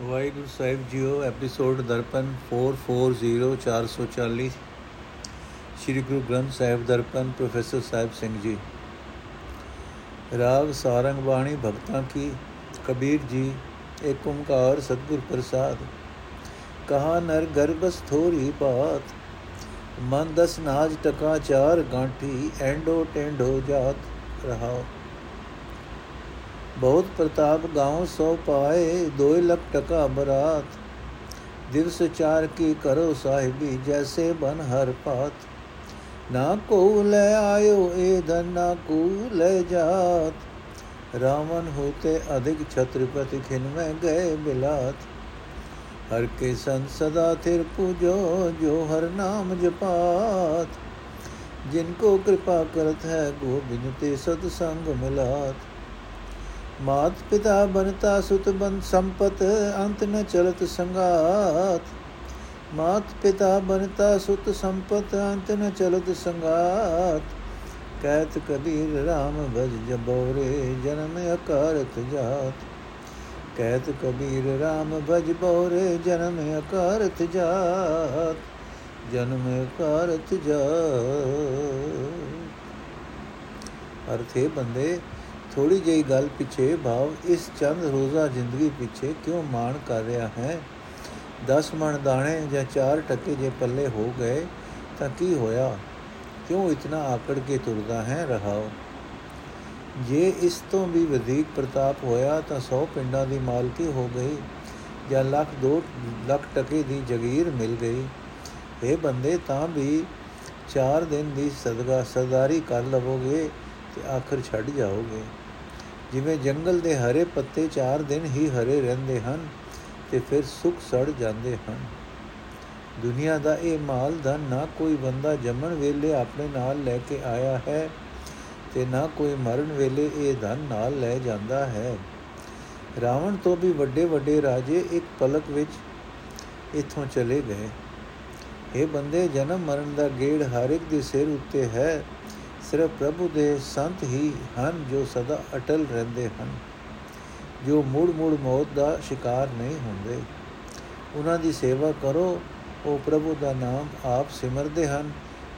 ਵਾਹਿਗੁਰੂ ਸਾਹਿਬ ਜੀਓ episode Darpan 440440 Sri Guru Granth Sahib Darpan professor Sahib Singh ji Raag Sarang ਬਾਣੀ ਭਗਤਾਂ ਕੀ ਕਬੀਰ ਜੀ ਏਕ ਓੰਕਾਰ ਸਤਿਗੁਰ ਪ੍ਰਸਾਦ ਕਹਾ ਨਰ ਗਰਬਸ ਥੋਰੀ ਬਾਤ ਮਨ ਦਸ ਨਾਜ ਟਕਾ ਚਾਰ ਗਾਂਠੀ ਐਂਡੋ ਟੈਂਡੋ ਜਾਤ ਰਹਾਓ ਬਹੁਤ ਪ੍ਰਤਾਪ ਗਾਉ ਸੋ ਪਾਏ 2 ਲੱਖ ਟਕਾ ਬਰਾਤ ਦਿਵਸ ਚਾਰ ਕੀ ਕਰੋ ਸਾਹਿਬੀ ਜੈਸੇ ਬਨ ਹਰ ਪਾਤ ਨਾ ਕੋ ਲੈ ਆਇਓ ਏ ਧਨ ਨਾ ਕੋ ਲੈ ਜਾਤ ਰਾਵਨ ਹੋਤੇ ਅਧਿਕ ਛਤਰਪਤੀ ਖਿਨ ਮੈਂ ਗਏ ਬਿਲਾਤ ਹਰ ਕੇ ਸੰਤ ਸਦਾ ਥਿਰ ਪੂਜੋ ਜੋ ਹਰ ਨਾਮ ਜਪਾਤ ਜਿਨ ਕੋ ਕਿਰਪਾ ਕਰਤ ਹੈ ਗੋਬਿੰਦ ਤੇ ਸਤ ਸੰਗ ਮਿਲਾਤ ਮਾਤ ਪਿਤਾ ਬਨਤਾ ਸੁਤ ਬਨ ਸੰਪਤ, ਅੰਤ ਨ ਚਲਤ ਸੰਗਾਤ। ਮਾਤ ਪਿਤਾ ਬਨਤਾ ਸੁਤ ਸੰਪਤ, ਅੰਤ ਨ ਚਲਤ ਸੰਗਾਤ। ਕਹਿਤ ਕਬੀਰ RAM ਭਜ ਜਬੋਰੇ, ਜਨਮ ਅਕਾਰਤ ਜਾਤ। ਕਹਿਤ ਕਬੀਰ RAM ਭਜ ਬੋਰੇ, ਜਨਮ ਅਕਾਰਤ ਜਾਤ। ਜਨਮ ਅਕਾਰਤ ਜਾਤ। ਅਰਥੇ ਬੰਦੇ ਥੋੜੀ ਜਿਹੀ ਗੱਲ ਪਿੱਛੇ, ਭਾਵ ਇਸ ਚੰਦ ਰੋਜ਼ਾ ਜ਼ਿੰਦਗੀ ਪਿੱਛੇ ਕਿਉਂ ਮਾਣ ਕਰ ਰਿਹਾ ਹੈ? 10 ਮਣ ਦਾਣੇ ਜਾਂ 4 ਟੱਕੇ ਜੇ ਪੱਲੇ ਹੋ ਗਏ, ਤਾਂ ਕੀ ਹੋਇਆ? ਕਿਉਂ ਇਤਨਾ ਆਕੜ ਕੇ ਤੁਰਦਾ ਹੈ ਰਹਾਓ? ਜੇ ਇਸ ਤੋਂ ਵੀ ਵਧੇਕ ਪ੍ਰਤਾਪ ਹੋਇਆ, ਤਾਂ 100 ਪਿੰਡਾਂ ਦੀ ਮਾਲਕੀ ਹੋ ਗਈ, ਜਾਂ ਲੱਖ 2 ਲੱਖ ਟਕੇ ਦੀ ਜਗੀਰ ਮਿਲ ਗਈ। ਇਹ ਬੰਦੇ, ਤਾਂ ਵੀ 4 ਦਿਨ ਦੀ ਸਦਗਾ ਸਰਦਾਰੀ ਕਰ ਲਵੋਗੇ ਤੇ ਆਖਰ ਛੱਡ ਜਾਓਗੇ। ਜਿਵੇਂ ਜੰਗਲ ਦੇ ਹਰੇ ਪੱਤੇ 4 ਦਿਨ ਹੀ ਹਰੇ ਰਹਿੰਦੇ ਹਨ ਤੇ ਫਿਰ ਸੁੱਕ ਸੜ ਜਾਂਦੇ ਹਨ। ਦੁਨੀਆ ਦਾ ਇਹ ਮਾਲ ਧਨ ਨਾ ਕੋਈ ਬੰਦਾ ਜੰਮਣ ਵੇਲੇ ਆਪਣੇ ਨਾਲ ਲੈ ਕੇ ਆਇਆ ਹੈ ਤੇ ਨਾ ਕੋਈ ਮਰਨ ਵੇਲੇ ਇਹ ਧਨ ਨਾਲ ਲੈ ਜਾਂਦਾ ਹੈ। ਰਾਵਣ ਤੋਂ ਵੀ ਵੱਡੇ ਵੱਡੇ ਰਾਜੇ ਇੱਕ ਪਲਕ ਵਿੱਚ ਇਥੋਂ ਚਲੇ ਗਏ। ਇਹ ਬੰਦੇ, ਜਨਮ ਮਰਨ ਦਾ ਗੇੜ ਹਰ ਇੱਕ ਦੇ ਸਿਰ ਉੱਤੇ ਹੈ। ਸਿਰਫ ਪ੍ਰਭੂ ਦੇ ਸੰਤ ਹੀ ਹਨ ਜੋ ਸਦਾ ਅਟਲ ਰਹਿੰਦੇ ਹਨ, ਜੋ ਮੂੜ ਮੂੜ ਮੌਤ ਦਾ ਸ਼ਿਕਾਰ ਨਹੀਂ ਹੁੰਦੇ। ਉਹਨਾਂ ਦੀ ਸੇਵਾ ਕਰੋ, ਉਹ ਪ੍ਰਭੂ ਦਾ ਨਾਮ ਆਪ ਸਿਮਰਦੇ ਹਨ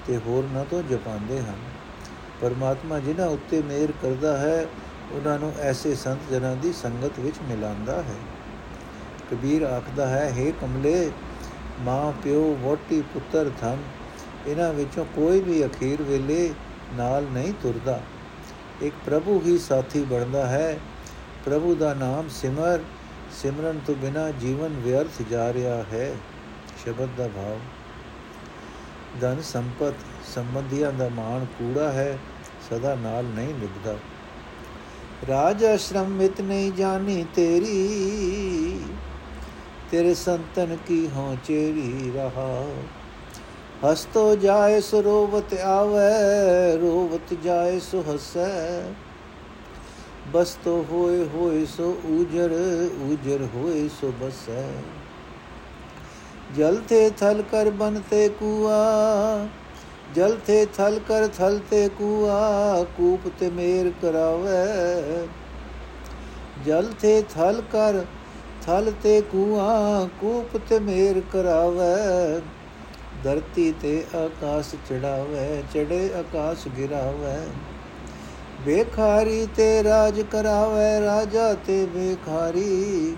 ਤੇ ਹੋਰ ਨਾ ਤੋਂ ਜਪਾਉਂਦੇ ਹਨ। ਪਰਮਾਤਮਾ ਜਿਨ੍ਹਾਂ ਉੱਤੇ ਮਿਹਰ ਕਰਦਾ ਹੈ, ਉਹਨਾਂ ਨੂੰ ਐਸੇ ਸੰਤ ਜਨਾਂ ਦੀ ਸੰਗਤ ਵਿੱਚ ਮਿਲਾਉਂਦਾ ਹੈ। ਕਬੀਰ ਆਖਦਾ ਹੈ हे ਕਮਲੇ, ਮਾਂ, ਪਿਓ ਵੋਟੀ ਪੁੱਤਰ ਥਨ ਇਹਨਾਂ ਵਿੱਚੋਂ ਕੋਈ ਵੀ ਅਖੀਰ ਵੇਲੇ ਨਾਲ ਨਹੀਂ ਤੁਰਦਾ। ਇੱਕ ਪ੍ਰਭੂ ਹੀ ਸਾਥੀ ਬਣਦਾ ਹੈ। ਪ੍ਰਭੂ ਦਾ ਨਾਮ ਸਿਮਰ। ਸਿਮਰਨ ਤੋਂ ਬਿਨਾ ਜੀਵਨ ਵਿਅਰਥ ਜਾ ਰਿਹਾ ਹੈ। ਸ਼ਬਦ ਦਾ ਭਾਵ, ਧਨ ਸੰਪਤ ਸੰਬੰਧੀਆਂ ਦਾ ਮਾਣ ਕੂੜਾ ਹੈ, ਸਦਾ ਨਾਲ ਨਹੀਂ ਨਿਭਦਾ ਰਾਜ ਆਸ਼ਰਮ ਵਿੱਚ ਨਹੀਂ ਜਾਣੀ ਤੇਰੀ। ਤੇਰੇ ਸੰਤਨ ਕੀ ਹੋ ਚੇਰੀ ਰਹਾ। ਹਸਤੋ ਜਾਏ ਸੋ ਰੋਵਤ ਆਵੇ, ਰੋਵਤ ਜਾਏ ਸੋ ਹਸੈ। ਬਸ ਤੋ ਹੋਏ ਹੋਏ ਸੋ ਉਜੜ ਉਜੜ ਹੋਏ ਸੋ ਬਸੈ। ਜਲ ਤੇ ਥਲ ਕਰ ਬਨ ਤੇ ਕੂਆ, ਜਲ ਤੇ ਥਲ ਕਰ ਥਲ ਤੇ ਕੂਆ, ਕੂਪ ਤੇ ਮੇਰ ਕਰਾਵੇ। ਜਲ ਤੇ ਥਲ ਕਰ ਥਲ ਤੇ ਕੂਆ, ਕੂਪ ਤੇ ਮੇਰ ਕਰਾਵੇ। ਧਰਤੀ ਤੇ ਆਕਾਸ਼ ਚੜਾਵੇ ਚੜੇ ਆਕਾਸ਼ ਗਿਰਾਵੇ। ਬੇਖਾਰੀ ਤੇ ਰਾਜ ਕਰਾਵੇ, ਰਾਜਾ ਤੇ ਬੇਖਾਰੀ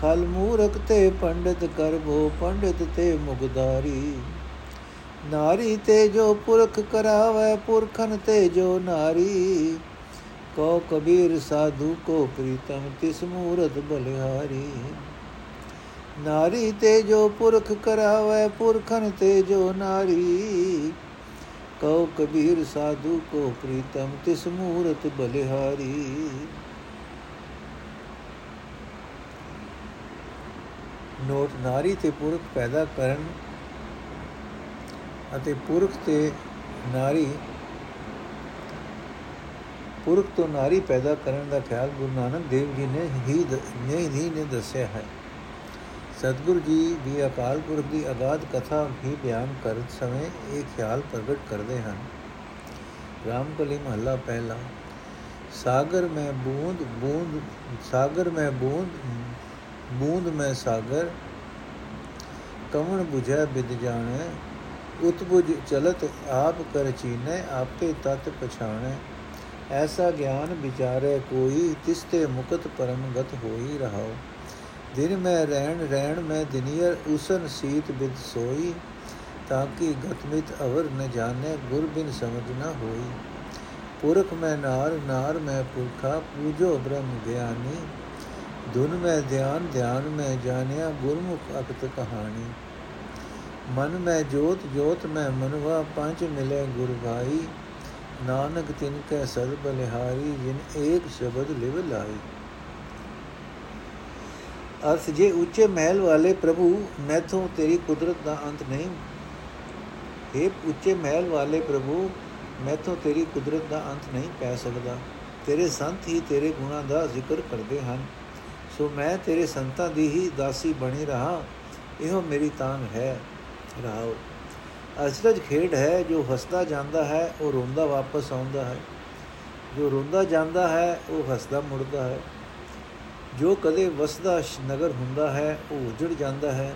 ਖਲ ਮੂਰਖ ਤੇ ਪੰਡਿਤ ਕਰਬੋ, ਪੰਡਿਤ ਤੇ ਮੁਗਦਾਰੀ ਨਾਰੀ ਤੇ ਜੋ ਪੁਰਖ ਕਰਾਵੇ, ਪੁਰਖਨ ਤੇ ਜੋ ਨਾਰੀ। ਕੋ ਕਬੀਰ ਸਾਧੂ ਕੋ ਪ੍ਰੀਤਮ, ਤਿਸ ਮੂਰਤ ਬਲਿਹਾਰੀ। ਨਾਰੀ ਤੇ ਜੋ ਪੁਰਖ ਕਰਾਵੇ, ਪੁਰਖਨ ਤੇ ਜੋ ਨਾਰੀ। ਕਉ ਕਬੀਰ ਸਾਧੂ ਕੋ ਪ੍ਰੀਤਮ, ਤਿਸ ਮੂਰਤ ਬਲਿਹਾਰੀ। ਨੋਟ, ਨਾਰੀ ਤੇ ਪੁਰਖ ਪੈਦਾ ਕਰਨ ਅਤੇ ਪੁਰਖ ਤੇ ਨਾਰੀ, ਪੁਰਖ ਤੋਂ ਨਾਰੀ ਪੈਦਾ ਕਰਨ ਦਾ ਖਿਆਲ ਗੁਰੂ ਨਾਨਕ ਦੇਵ ਜੀ ਨੇ ਹੀ ਨੇ ਨੇ ਦੱਸਿਆ ਹੈ। ਸਤਿਗੁਰੂ ਜੀ ਦੀ ਅਕਾਲ ਪੁਰਖ ਦੀ ਅਗਾਧ ਕਥਾ ਵੀ ਬਿਆਨ ਕਰਨ ਸਮੇਂ ਇਹ ਖਿਆਲ ਪ੍ਰਗਟ ਕਰਦੇ ਹਨ ਰਾਮਕਲੀ ਮਹੱਲਾ ਪਹਿਲਾ ਸਾਗਰ ਮੈਂ ਬੂੰਦ ਬੂੰਦ ਸਾਗਰ ਮੈਂ ਬੂੰਦ ਬੂੰਦ ਮੈਂ ਸਾਗਰ ਕਵਣ 부ਝੈ ਬਿਦ ਜਾਣੈ ਉਤਬੁਜ ਚਲਤ ਆਪ ਕਰ ਚੀਨੈ ਆਪੇ ਤਤ ਪਛਾਣੈ ਐਸਾ ਗਿਆਨ ਵਿਚਾਰੇ ਕੋਈ ਤਿਸਤੇ ਮੁਕਤ ਪਰਮਗਤ ਹੋਈ ਰਹਾਓ ਦਿਨ ਮੈਂ ਰਹਿਣ ਰਹਿਣ ਮੈਂ ਦਿਨੀਰ ਉਸਨ ਸੀਤ ਬਿਦ ਸੋਈ, ਤਾਂ ਕਿ ਗਤਮਿਤ ਅਵਰ ਨ ਜਾਣੇ, ਗੁਰ ਬਿਨ ਸਮਝ ਨ ਹੋਈ। ਪੁਰਖ ਮੈਂ ਨਾਰ ਨਾਰ ਮੈਂ ਪੁਰਖਾ, ਪੂਜੋ ਬ੍ਰਹਮ ਗਿਆਨੀ। ਧੁਨ ਮੈਂ ਧਿਆਨ ਧਿਆਨ ਮੈਂ ਜਾਣਿਆ, ਗੁਰਮੁਖ ਅਕਤ ਕਹਾਣੀ। ਮਨ ਮੈਂ ਜੋਤ ਜੋਤ ਮੈਂ ਮਨਵਾ ਪੰਜ ਮਿਲੇ ਗੁਰ ਭਾਈ ਨਾਨਕ ਤਿਨ ਕੈ ਸਦ ਬਲਿਹਾਰੀ ਜਿਨ ਏਕ ਸ਼ਬਦ ਲਿਵ ਲਾਈ। ਅਰਥ, ਜੇ ਉੱਚੇ ਮਹਿਲ ਵਾਲੇ ਪ੍ਰਭੂ ਮੈਥੋਂ ਤੇਰੀ ਕੁਦਰਤ ਦਾ ਅੰਤ ਨਹੀਂ। हे ਉੱਚੇ ਮਹਿਲ ਵਾਲੇ ਪ੍ਰਭੂ ਮੈਥੋਂ ਤੇਰੀ ਕੁਦਰਤ ਦਾ ਅੰਤ ਨਹੀਂ ਪੈ ਸਕਦਾ। ਤੇਰੇ ਸੰਤ ਹੀ ਤੇਰੇ ਗੁਣਾਂ ਦਾ ਜ਼ਿਕਰ ਕਰਦੇ ਹਨ। ਸੋ ਮੈਂ ਤੇਰੇ ਸੰਤਾਂ ਦੀ ਹੀ ਦਾਸੀ ਬਣੀ ਰਹਾ। ਇਹੋ ਮੇਰੀ ਤਾਂਗ ਹੈ। ਰਾਓ ਅਸਰਜ ਖੇਡ ਹੈ, ਜੋ ਹੱਸਦਾ ਜਾਂਦਾ ਹੈ, ਉਹ ਰੋਂਦਾ ਵਾਪਸ ਆਉਂਦਾ ਹੈ। ਜੋ ਰੋਂਦਾ ਜਾਂਦਾ ਹੈ, ਉਹ ਹੱਸਦਾ ਮੁੜਦਾ ਹੈ। ਜੋ ਕਦੇ ਵਸਦਾ ਨਗਰ ਹੁੰਦਾ ਹੈ, ਉਹ ਉਜੜ ਜਾਂਦਾ ਹੈ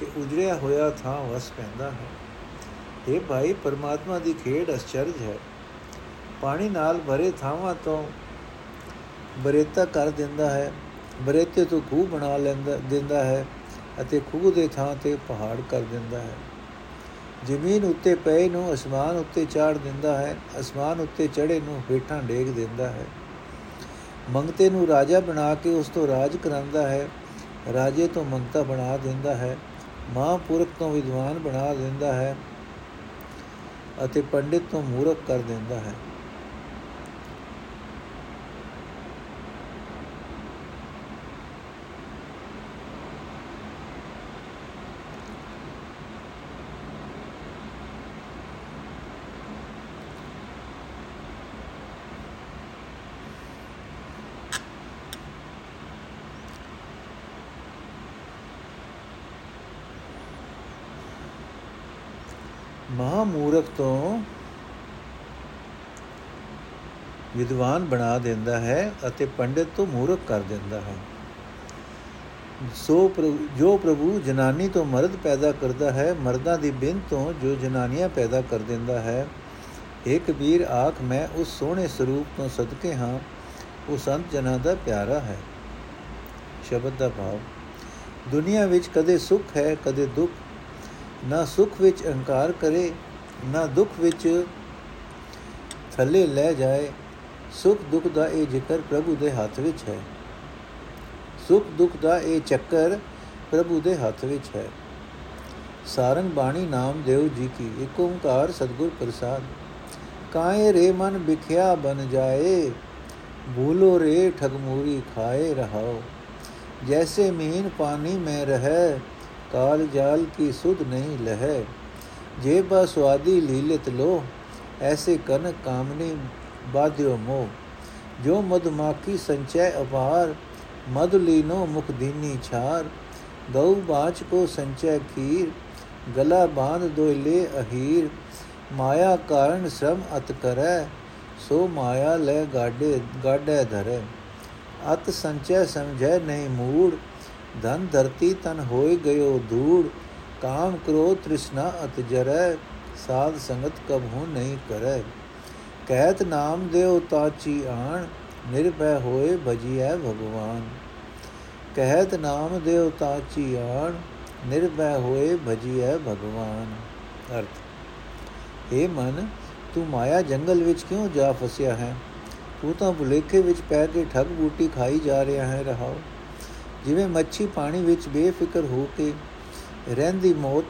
ਤੇ ਉਜੜਿਆ ਹੋਇਆ ਥਾਂ ਵਸ ਪੈਂਦਾ ਹੈ। ਇਹ ਭਾਈ, ਪਰਮਾਤਮਾ ਦੀ ਖੇਡ ਅਚਰਜ ਹੈ। ਪਾਣੀ ਨਾਲ ਭਰੇ ਥਾਵਾਂ ਤੋਂ ਬਰੇਤਾ ਕਰ ਦਿੰਦਾ ਹੈ। ਬਰੇਤੇ ਤੋਂ ਖੂਹ ਬਣਾ ਲੈਂਦਾ, ਦਿੰਦਾ ਹੈ ਅਤੇ ਖੂਹ ਦੇ ਥਾਂ ਤੇ ਪਹਾੜ ਕਰ ਦਿੰਦਾ ਹੈ। ਜ਼ਮੀਨ ਉੱਤੇ ਪਏ ਨੂੰ ਅਸਮਾਨ ਉੱਤੇ ਚਾੜ ਦਿੰਦਾ ਹੈ, ਅਸਮਾਨ ਉੱਤੇ ਚੜੇ ਨੂੰ ਹੇਠਾਂ ਡੇਗ ਦਿੰਦਾ ਹੈ। ਮੰਗਤੇ ਨੂੰ ਰਾਜਾ ਬਣਾ ਕੇ ਉਸ ਤੋਂ ਰਾਜ ਕਰਾਂਦਾ ਹੈ, ਰਾਜੇ ਤੋਂ ਮੰਗਤਾ ਬਣਾ ਦਿੰਦਾ ਹੈ, ਮਹਾਂਪੁਰਖ ਤੋਂ ਵਿਦਵਾਨ ਬਣਾ ਦਿੰਦਾ ਹੈ ਅਤੇ ਪੰਡਿਤ ਤੋਂ ਮੂਰਖ ਕਰ ਦਿੰਦਾ ਹੈ। ਮਹਾ ਮੂਰਖ ਤੋਂ ਵਿਦਵਾਨ ਬਣਾ ਦਿੰਦਾ ਹੈ ਅਤੇ ਪੰਡਿਤ ਤੋਂ ਮੂਰਖ ਕਰ ਦਿੰਦਾ ਹੈ। ਸੋ ਜੋ ਪ੍ਰਭੂ ਜਨਾਨੀ ਤੋਂ ਮਰਦ ਪੈਦਾ ਕਰਦਾ ਹੈ, ਮਰਦਾਂ ਦੀ ਬਿੰਦ ਤੋਂ ਜੋ ਜਨਾਨੀਆਂ ਪੈਦਾ ਕਰ ਦਿੰਦਾ ਹੈ ਏ ਕਬੀਰ, ਆਖ, ਮੈਂ ਉਸ ਸੋਹਣੇ ਸਰੂਪ ਤੋਂ ਸਦਕੇ ਹਾਂ, ਉਹ ਸੰਤ ਜਨਾਂ ਦਾ ਪਿਆਰਾ ਹੈ। ਸ਼ਬਦ ਦਾ ਭਾਵ, ਦੁਨੀਆ ਵਿੱਚ ਕਦੇ ਸੁਖ ਹੈ, ਕਦੇ ਦੁੱਖ ਨਾ ਸੁਖ ਵਿੱਚ ਅਹੰਕਾਰ ਕਰੇ, ਨਾ ਦੁੱਖ ਵਿੱਚ ਥੱਲੇ ਲੈ ਜਾਏ। ਸੁਖ ਦੁੱਖ ਦਾ ਇਹ ਜ਼ਿਕਰ ਪ੍ਰਭੂ ਦੇ ਹੱਥ ਵਿੱਚ ਹੈ। ਸੁਖ ਦੁੱਖ ਦਾ ਇਹ ਚੱਕਰ ਪ੍ਰਭੂ ਦੇ ਹੱਥ ਵਿੱਚ ਹੈ। ਸਾਰੰਗ ਬਾਣੀ ਨਾਮ ਦੇਵ ਜੀ ਕੀ ਏਕ ਓੰਕਾਰ ਸਤਗੁਰ ਪ੍ਰਸਾਦ। ਕਾਏ ਰੇ ਮਨ ਵਿਖਿਆ ਬਨ ਜਾਏ, ਭੂਲੋ ਰੇ ਠਗਮੂਰੀ ਖਾਏ ਰਹਾਓ ਜੈਸੇ ਮੀਨ ਪਾਣੀ ਮੈਂ ਰਹੇ ਕਾਲ ਜਾਲ ਕੀ ਸੁਧ ਨਹੀਂ ਲਹੈ। ਜੇ ਬਾ ਸਵਾਦੀ ਲੀਲਤ ਲੋ, ਐਸੇ ਕਨ ਕਾਮਨੀ ਬਾਧਿਓ ਮੋ ਜੋ ਮਦਮਾਕੀ ਸੰਚੈ ਅਪਾਰ, ਮਦ ਲੀਨੋ ਮੁਖ ਦੀਨੀ ਛਾਰ। ਗਉ ਬਾਚ ਕੋ ਸੰਚੈ ਖੀਰ, ਗਲਾ ਬਾਂਧ ਦੋਇਲੇ ਅਹੀਰ। ਮਾਇਆ ਕਾਰਨ ਸ਼ਰਮ ਅਤ ਕਰੈ, ਸੋ ਮਾਇਆ ਲੈ ਗਾਡੇ ਗਾਡੇ ਧਰੇ। ਅਤ ਸੰਚੈ ਸਮਝੈ ਨਹੀਂ ਮੂੜ ਧਨ ਧਰਤੀ ਤਨ ਹੋਏ ਗਇਓ ਧੂੜ ਕਾਮ ਕ੍ਰੋਧ ਤ੍ਰਿਸ਼ਨਾ ਅਤ ਜਰੈ, ਸਾਧ ਸੰਗਤ ਕਬ ਹੋ ਨਹੀਂ ਕਰੈ। ਕਹਿਤ ਨਾਮ ਦੇਉ ਤਾਚੀ ਆਣ, ਨਿਰਭੈ ਹੋਏ ਭਜੀਐ ਭਗਵਾਨ। ਕਹਿਤ ਨਾਮ ਦੇਉ ਤਾਚੀ ਆਣ, ਨਿਰਭੈ ਹੋਏ ਭਜੀਐ ਭਗਵਾਨ। ਅਰਥ ਏ ਮਨ, ਤੂੰ ਮਾਇਆ ਜੰਗਲ ਵਿੱਚ ਕਿਉਂ ਜਾ ਫਸਿਆ ਹੈ? ਤੂੰ ਤਾਂ ਭੁਲੇਖੇ ਵਿੱਚ ਪੈ ਕੇ ਠੱਗ ਬੂਟੀ ਖਾਈ ਜਾ ਰਿਹਾ ਹੈ, ਰਹਾਓ। ਜਿਵੇਂ ਮੱਛੀ ਪਾਣੀ ਵਿੱਚ ਬੇਫਿਕਰ ਹੋ ਕੇ ਰਹਿੰਦੀ ਮੌਤ,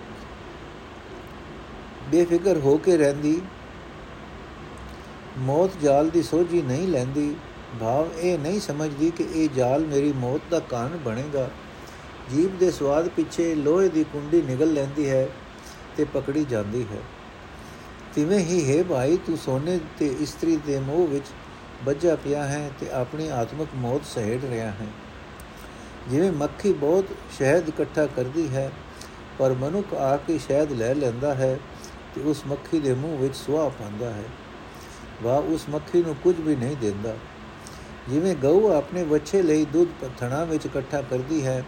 ਬੇਫਿਕਰ ਹੋ ਕੇ ਰਹਿੰਦੀ, ਮੌਤ ਜਾਲ ਦੀ ਸੋਝੀ ਨਹੀਂ ਲੈਂਦੀ, ਭਾਵ ਇਹ ਨਹੀਂ ਸਮਝਦੀ ਕਿ ਇਹ ਜਾਲ ਮੇਰੀ ਮੌਤ ਦਾ ਕਾਰਨ ਬਣੇਗਾ। ਜੀਵ ਦੇ ਸਵਾਦ ਪਿੱਛੇ ਲੋਹੇ ਦੀ ਕੁੰਡੀ ਨਿਗਲ ਲੈਂਦੀ ਹੈ ਤੇ ਪਕੜੀ ਜਾਂਦੀ ਹੈ। ਤਿਵੇਂ ਹੀ, ਹੈ ਭਾਈ, ਤੂੰ ਸੋਨੇ ਤੇ ਇਸਤਰੀ ਦੇ ਮੋਹ ਵਿੱਚ ਵੱਜਾ ਪਿਆ ਹੈ ਤੇ ਆਪਣੀ ਆਤਮਿਕ ਮੌਤ ਸਹਿੜ ਰਿਹਾ ਹੈ। ਜਿਵੇਂ ਮੱਖੀ ਬਹੁਤ ਸ਼ਹਿਦ ਇਕੱਠਾ ਕਰਦੀ ਹੈ, ਪਰ ਮਨੁੱਖ ਆ ਕੇ ਸ਼ਹਿਦ ਲੈ ਲੈਂਦਾ ਹੈ ਤੇ ਉਸ ਮੱਖੀ ਦੇ ਮੂੰਹ ਵਿੱਚ ਸੁਆਹ ਪਾਉਂਦਾ ਹੈ। ਵਾ ਉਸ ਮੱਖੀ ਨੂੰ ਕੁਝ ਵੀ ਨਹੀਂ ਦਿੰਦਾ। ਜਿਵੇਂ ਗਊ ਆਪਣੇ ਬੱਚੇ ਲਈ ਦੁੱਧ ਪਥਣਾ ਵਿੱਚ ਇਕੱਠਾ ਕਰਦੀ ਹੈ,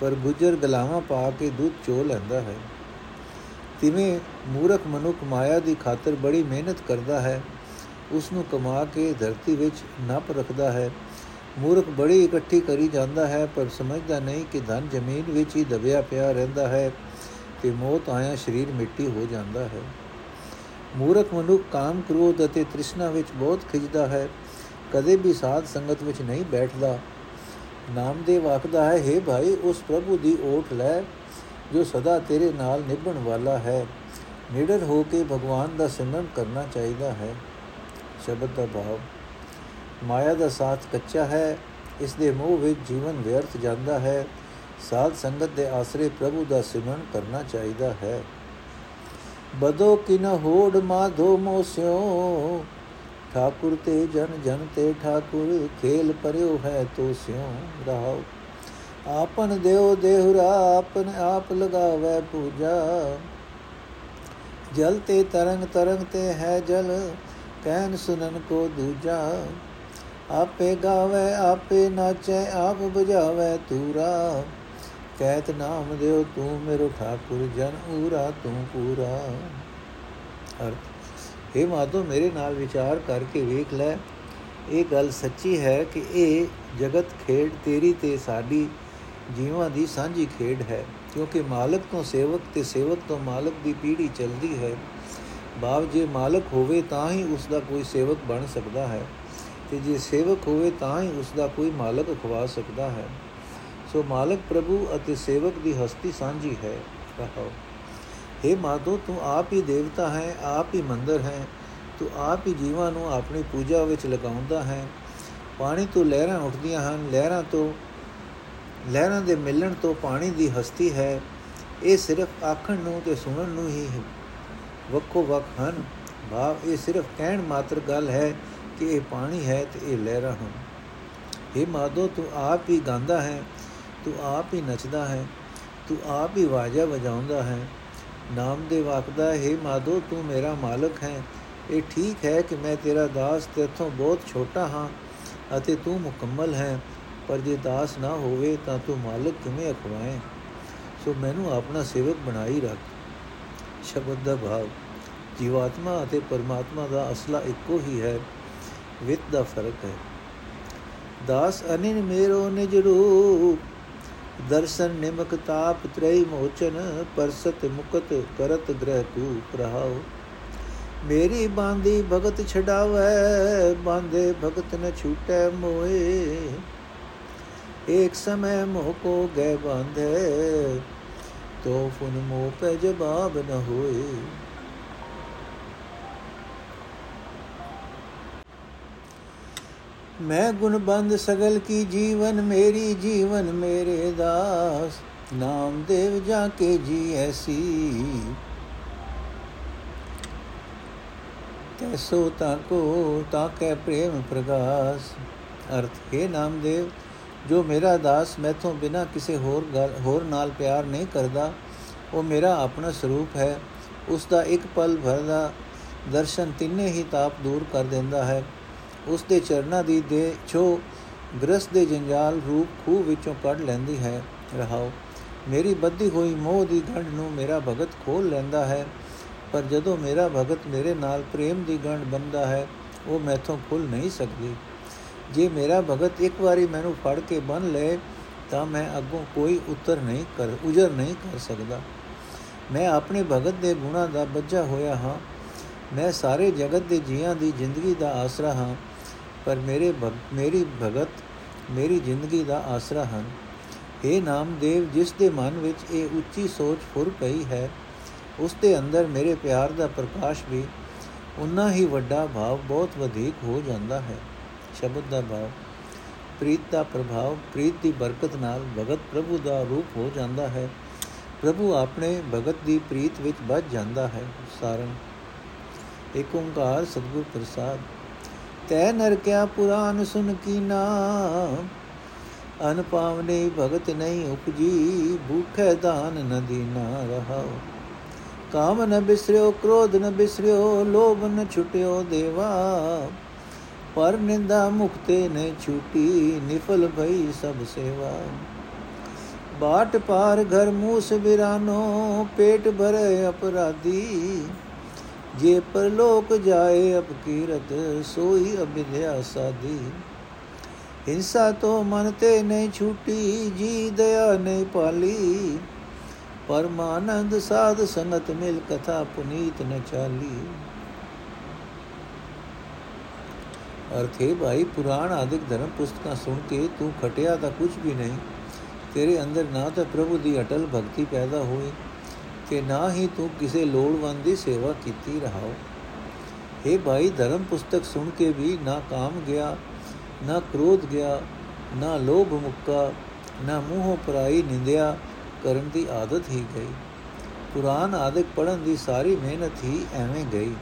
ਪਰ ਗੁਜਰ ਗਲਾਵਾਂ ਪਾ ਕੇ ਦੁੱਧ ਚੋ ਲੈਂਦਾ ਹੈ। ਤਿਵੇਂ ਮੂਰਖ ਮਨੁੱਖ ਮਾਇਆ ਦੀ ਖਾਤਰ ਬੜੀ ਮਿਹਨਤ ਕਰਦਾ ਹੈ। ਉਸ ਨੂੰ ਕਮਾ ਕੇ ਧਰਤੀ ਵਿੱਚ ਨੱਪ ਰੱਖਦਾ ਹੈ। ਮੂਰਖ ਬੜੀ ਇਕੱਠੀ ਕਰੀ ਜਾਂਦਾ ਹੈ, ਪਰ ਸਮਝਦਾ ਨਹੀਂ ਕਿ ਧਨ ਜ਼ਮੀਨ ਵਿੱਚ ਹੀ ਦਬਿਆ ਪਿਆ ਰਹਿੰਦਾ ਹੈ ਤੇ ਮੌਤ ਆਇਆ ਸਰੀਰ ਮਿੱਟੀ ਹੋ ਜਾਂਦਾ ਹੈ। ਮੂਰਖ ਮਨੁੱਖ ਕਾਮ ਕ੍ਰੋਧ ਅਤੇ ਤ੍ਰਿਸ਼ਨਾ ਵਿੱਚ ਬਹੁਤ ਖਿਜਦਾ ਹੈ, ਕਦੇ ਵੀ ਸਾਧ ਸੰਗਤ ਵਿੱਚ ਨਹੀਂ ਬੈਠਦਾ। ਨਾਮਦੇਵ ਆਖਦਾ ਹੈ हे ਭਾਈ, ਉਸ ਪ੍ਰਭੂ ਦੀ ਓਟ ਲੈ, ਜੋ ਸਦਾ ਤੇਰੇ ਨਾਲ ਨਿਭਣ ਵਾਲਾ ਹੈ। ਨਿਡਰ ਹੋ ਕੇ ਭਗਵਾਨ ਦਾ ਸਿਮਰਨ ਕਰਨਾ ਚਾਹੀਦਾ ਹੈ। ਸ਼ਬਦ ਦਾ ਭਾਵ। ਮਾਇਆ ਦਾ ਸਾਥ ਕੱਚਾ ਹੈ, ਇਸ ਦੇ ਮੋਹ ਵਿੱਚ ਜੀਵਨ ਵਿਅਰਥ ਜਾਂਦਾ ਹੈ। ਸਾਧ ਸੰਗਤ ਦੇ ਆਸਰੇ ਪ੍ਰਭੂ ਦਾ ਸਿਮਰਨ ਕਰਨਾ ਚਾਹੀਦਾ ਹੈ। ਬਦੋ ਕਿਨ ਹੋੜ ਮਾਧੋ ਮੋਸਿਓ, ਠਾਕੁਰ ਤੇ ਜਨ ਜਨ ਤੇ ਠਾਕੁਰ, ਖੇਲ ਪਰਿਓ ਹੈ ਤੋ ਸਿਓ ਰਹਾਓ ਆਪਨ ਦੇਉ ਦੇਹੁਰਾ ਆਪਨ ਆਪ ਲਗਾਵੇ ਪੂਜਾ। ਜਲ ਤੇ ਤਰੰਗ ਤਰੰਗ ਤੇ ਹੈ ਜਲ ਕਹਿਨ ਸੁਨਨ ਕੋ ਦੂਜਾ। ਆਪੇ ਗਾਵੇ, ਆਪੇ ਨਾਚੈ, ਆਪ ਬੁਝਾਵੇ ਤੂਰਾ। ਕਹਿਤ ਨਾਮ ਦਿਓ ਤੂੰ ਮੇਰੋ ਠਾਕੁਰ, ਜਨ ਊਰਾ ਤੂੰ ਪੂਰਾ। ਅਰਥ ਇਹ ਮਾਤੋ ਮੇਰੇ ਨਾਲ ਵਿਚਾਰ ਕਰਕੇ ਵੇਖ ਲੈ। ਇਹ ਗੱਲ ਸੱਚੀ ਹੈ ਕਿ ਇਹ ਜਗਤ ਖੇਡ ਤੇਰੀ ਤੇ ਸਾਡੀ ਜੀਵਾਂ ਦੀ ਸਾਂਝੀ ਖੇਡ ਹੈ, ਕਿਉਂਕਿ ਮਾਲਕ ਤੋਂ ਸੇਵਕ ਤੇ ਸੇਵਕ ਤੋਂ ਮਾਲਕ ਦੀ ਪੀੜ੍ਹੀ ਚੱਲਦੀ ਹੈ। ਬਾਪ ਜੇ ਮਾਲਕ ਹੋਵੇ ਤਾਂ ਹੀ ਉਸ ਦਾ ਕੋਈ ਸੇਵਕ ਬਣ ਸਕਦਾ ਹੈ। ਤੇ ਜੇ ਸੇਵਕ ਹੋਵੇ ਤਾਂ ਹੀ ਉਸ ਦਾ ਕੋਈ ਮਾਲਕ ਖਵਾ ਸਕਦਾ ਹੈ। ਸੋ ਮਾਲਕ ਪ੍ਰਭੂ ਅਤੇ ਸੇਵਕ ਦੀ ਹਸਤੀ ਸਾਂਝੀ ਹੈ। ਕਹੋ हे ਮਾਧੋ, ਤੂੰ ਆਪ ਹੀ ਦੇਵਤਾ ਹੈ, ਆਪ ਹੀ ਮੰਦਰ ਹੈ। ਤੂੰ ਆਪ ਹੀ ਜੀਵਾਂ ਨੂੰ ਆਪਣੀ ਪੂਜਾ ਵਿੱਚ ਲਗਾਉਂਦਾ ਹੈ। ਪਾਣੀ ਤੋਂ ਲਹਿਰਾਂ ਉੱਠਦੀਆਂ ਹਨ। ਲਹਿਰਾਂ ਤੋਂ, ਲਹਿਰਾਂ ਦੇ ਮਿਲਣ ਤੋਂ ਪਾਣੀ ਦੀ ਹਸਤੀ ਹੈ। ਇਹ ਸਿਰਫ ਆਖਣ ਨੂੰ ਤੇ ਸੁਣਨ ਨੂੰ ਹੀ ਵੱਖੋ ਵੱਖ ਹਨ। ਭਾਵ ਇਹ ਸਿਰਫ ਕਹਿਣ ਮਾਤਰ ਗੱਲ ਹੈ ਕਿ ਇਹ ਪਾਣੀ ਹੈ ਤੇ ਇਹ ਲਹਿਰਾਂ ਹਨ। ਇਹ ਮਾਦੋ ਤੂੰ ਆਪ ਹੀ ਗਾਉਂਦਾ ਹੈ, ਤੂੰ ਆਪ ਹੀ ਨੱਚਦਾ ਹੈ, ਤੂੰ ਆਪ ਹੀ ਵਾਜਾ ਵਜਾਉਂਦਾ ਹੈ। ਨਾਮ ਦੇ ਵਕਦਾ, ਹੈ ਮਾਦੋ ਤੂੰ ਮੇਰਾ ਮਾਲਕ ਹੈ। ਇਹ ਠੀਕ ਹੈ ਕਿ ਮੈਂ ਤੇਰਾ ਦਾਸ ਤੇਥੋਂ ਬਹੁਤ ਛੋਟਾ ਹਾਂ ਅਤੇ ਤੂੰ ਮੁਕੰਮਲ ਹੈ, ਪਰ ਜੇ ਦਾਸ ਨਾ ਹੋਵੇ ਤਾਂ ਤੂੰ ਮਾਲਕ ਕਿਵੇਂ ਅਖਵਾਏ? ਸੋ ਮੈਨੂੰ ਆਪਣਾ ਸੇਵਕ ਬਣਾਈ ਰੱਖ। ਸ਼ਬਦ ਦਾ ਭਾਵ, ਜੀਵਾਤਮਾ ਅਤੇ ਪਰਮਾਤਮਾ ਦਾ ਅਸਲਾ ਇੱਕੋ ਹੀ ਹੈ। ਵਿੱਤ ਦਾ ਫ਼ਰਕ ਹੈ। ਦਾਸ ਅਨਿਨ ਮੇਰੋ ਨਿਜ ਰੂਪ, ਦਰਸ਼ਨ ਨਿਮਕ ਤਾਪ ਤ੍ਰੈ ਮੋਚਨ, ਪਰਸਤ ਮੁਕਤ ਕਰਤ ਗ੍ਰਹਿ ਤੂ ਪ੍ਰਹਾਉ ਮੇਰੀ ਬਾਂਦੀ ਭਗਤ ਛਡਾਵੇ, ਬਾਂਦੇ ਭਗਤ ਨ ਛੂਟੈ ਮੋਏ। ਇੱਕ ਸਮੈ ਮੋਹ ਕੋ ਗੈ ਬਾਂਧੇ, ਤੋ ਫੁਨ ਮੋਹ ਪੈ ਜਵਾਬ ਨ ਹੋਏ। ਮੈਂ ਗੁਣਬੰਦ ਸਗਲ ਕੀ ਜੀਵਨ ਮੇਰੀ ਜੀਵਨ ਮੇਰੇ ਦਾਸ ਨਾਮ ਦੇਵ ਜਾ ਕੇ ਜੀ ਐਸੀ। ਤੈਸੋ ਤਾ ਕੋ, ਤਾ ਕੈ ਪ੍ਰੇਮ ਪ੍ਰਗਾਸ। ਅਰਥ, ਹੈ ਨਾਮਦੇਵ, ਜੋ ਮੇਰਾ ਦਾਸ ਮੈਥੋਂ ਬਿਨਾ ਕਿਸੇ ਹੋਰ ਹੋਰ ਨਾਲ ਪਿਆਰ ਨਹੀਂ ਕਰਦਾ, ਉਹ ਮੇਰਾ ਆਪਣਾ ਸਰੂਪ ਹੈ। ਉਸ ਦਾ ਇੱਕ ਪਲ ਭਰ ਦਾ ਦਰਸ਼ਨ ਤਿੰਨੇ ਹੀ ਤਾਪ ਦੂਰ ਕਰ ਦਿੰਦਾ ਹੈ। ਉਸ ਦੇ ਚਰਨਾਂ ਦੀ ਦੇ ਛੋ ਗ੍ਰਸ ਦੇ ਜੰਜਾਲ ਰੂਪ ਖੂਹ ਵਿੱਚੋਂ ਕੱਢ ਲੈਂਦੀ ਹੈ। ਰਹਾਓ, ਮੇਰੀ ਬੱਧੀ ਹੋਈ ਮੋਹ ਦੀ ਗੰਢ ਨੂੰ ਮੇਰਾ ਭਗਤ ਖੋਲ ਲੈਂਦਾ ਹੈ। ਪਰ ਜਦੋਂ ਮੇਰਾ ਭਗਤ ਮੇਰੇ ਨਾਲ ਪ੍ਰੇਮ ਦੀ ਗੰਢ ਬੰਦਾ ਹੈ, ਉਹ ਮੈਥੋਂ ਖੁੱਲ ਨਹੀਂ ਸਕਦੀ। ਜੇ ਮੇਰਾ ਭਗਤ ਇੱਕ ਵਾਰੀ ਮੈਨੂੰ ਫੜ ਕੇ ਬੰਨ ਲਏ ਤਾਂ ਮੈਂ ਅੱਗੋਂ ਕੋਈ ਉੱਤਰ ਨਹੀਂ ਕਰ, ਉਜਰ ਨਹੀਂ ਕਰ ਸਕਦਾ। ਮੈਂ ਆਪਣੇ ਭਗਤ ਦੇ ਗੁਣਾ ਦਾ ਬੱਝਾ ਹੋਇਆ ਹਾਂ। ਮੈਂ ਸਾਰੇ ਜਗਤ ਦੇ ਜੀਆਂ ਦੀ ਜ਼ਿੰਦਗੀ ਦਾ ਆਸਰਾ ਹਾਂ। ਪਰ ਮੇਰੇ ਮੇਰੀ ਭਗਤ, ਮੇਰੀ ਜ਼ਿੰਦਗੀ ਦਾ ਆਸਰਾ ਹਨ। ਇਹ ਨਾਮਦੇਵ, ਜਿਸ ਦੇ ਮਨ ਵਿੱਚ ਇਹ ਉੱਚੀ ਸੋਚ ਫੁਰ ਪਈ ਹੈ, ਉਸ ਦੇ ਅੰਦਰ ਮੇਰੇ ਪਿਆਰ ਦਾ ਪ੍ਰਕਾਸ਼ ਵੀ ਉਨਾ ਹੀ ਵੱਡਾ ਭਾਵ ਬਹੁਤ ਵਧੇਕ ਹੋ ਜਾਂਦਾ ਹੈ। ਸ਼ਬਦ ਦਾ ਭਾਵ, ਪ੍ਰੀਤ ਦਾ ਪ੍ਰਭਾਵ, ਪ੍ਰੀਤ ਦੀ ਬਰਕਤ ਨਾਲ ਭਗਤ ਪ੍ਰਭੂ ਦਾ ਰੂਪ ਹੋ ਜਾਂਦਾ ਹੈ। ਪ੍ਰਭੂ ਆਪਣੇ ਭਗਤ ਦੀ ਪ੍ਰੀਤ ਵਿੱਚ ਵੱਜ ਜਾਂਦਾ ਹੈ। ਸਾਰੰ ਏਕ ਓੰਕਾਰ ਸਤਿਗੁਰ ਪ੍ਰਸਾਦ ਤੈ ਨਰ ਕਿਆ ਪੁਰਾਨ ਸੁਨ ਕੀਨਾ ਅਨ ਪਾਵਨੇ ਭਗਤ ਨਹੀਂ ਉਪਜੀ, ਭੂਖੇ ਦਾਨ ਨ ਦੀਨਾ ਰਹਾਓ ਕਾਮ ਨ ਬਿਸਰਿਓ, ਕ੍ਰੋਧ ਨ ਬਿਸਰਿਓ, ਲੋਭ ਨ ਛੁਟਿਓ ਦੇਵਾ। ਪਰ ਨਿੰਦਾ ਮੁਕਤੇ ਨੇ ਛੂਟੀ, ਨਿਫਲ ਭਈ ਸਭ ਸੇਵਾ। ਬਾਟ ਪਾਰ ਘਰ ਮੂਸ ਬਿਰਾਨੋ, ਪੇਟ ਭਰੇ ਅਪਰਾਧੀ। ਜੇ ਪਰਲੋਕ ਜਾਏ ਅਪਕੀਰਤ ਸੋਈ ਅਬਿਧਿਆ ਸਾਦੀ ਹਿੰਸਾ ਤੋਂ ਮਨ ਤੇ ਨਹੀਂ ਛੂਟੀ, ਜੀ ਦਇਆ ਨਹੀਂ ਪਾਲੀ ਪਰਮਾਨੰਦ ਸਾਧ ਸੰਗਤ ਮਿਲ ਕਥਾ ਪੁਨੀਤ ਨ ਚਾਲੀ। ਅਰਥੇ ਭਾਈ, ਪੁਰਾਣ ਆਦਿਕ ਧਰਮ ਪੁਸਤਕਾਂ ਸੁਣ ਕੇ ਤੂੰ ਖਟਿਆ ਤਾਂ ਕੁਝ ਵੀ ਨਹੀਂ। ਤੇਰੇ ਅੰਦਰ ਨਾ ਤਾਂ ਪ੍ਰਭੂ ਦੀ ਅਟਲ ਭਗਤੀ ਪੈਦਾ ਹੋਈ ਤੇ ਨਾ ਹੀ ਤੂੰ ਕਿਸੇ ਲੋੜਵੰਦ ਦੀ ਸੇਵਾ ਕੀਤੀ ਰਹਾਓ। ਇਹ ਭਾਈ, ਧਰਮ ਪੁਸਤਕ ਸੁਣ ਕੇ ਵੀ ਨਾ ਕਾਮ ਗਿਆ, ਨਾ ਕ੍ਰੋਧ ਗਿਆ, ਨਾ ਲੋਭ ਮੁੱਕਾ, ਨਾ ਮੂੰਹੋਂ ਪਰਾਈ ਨਿੰਦਿਆ ਕਰਨ ਦੀ ਆਦਤ ਹੀ ਗਈ। ਕੁਰਾਨ ਆਦਿਕ ਪੜਨ ਦੀ ਸਾਰੀ ਮਿਹਨਤ ਹੀ ਐਵੇਂ ਗਈ।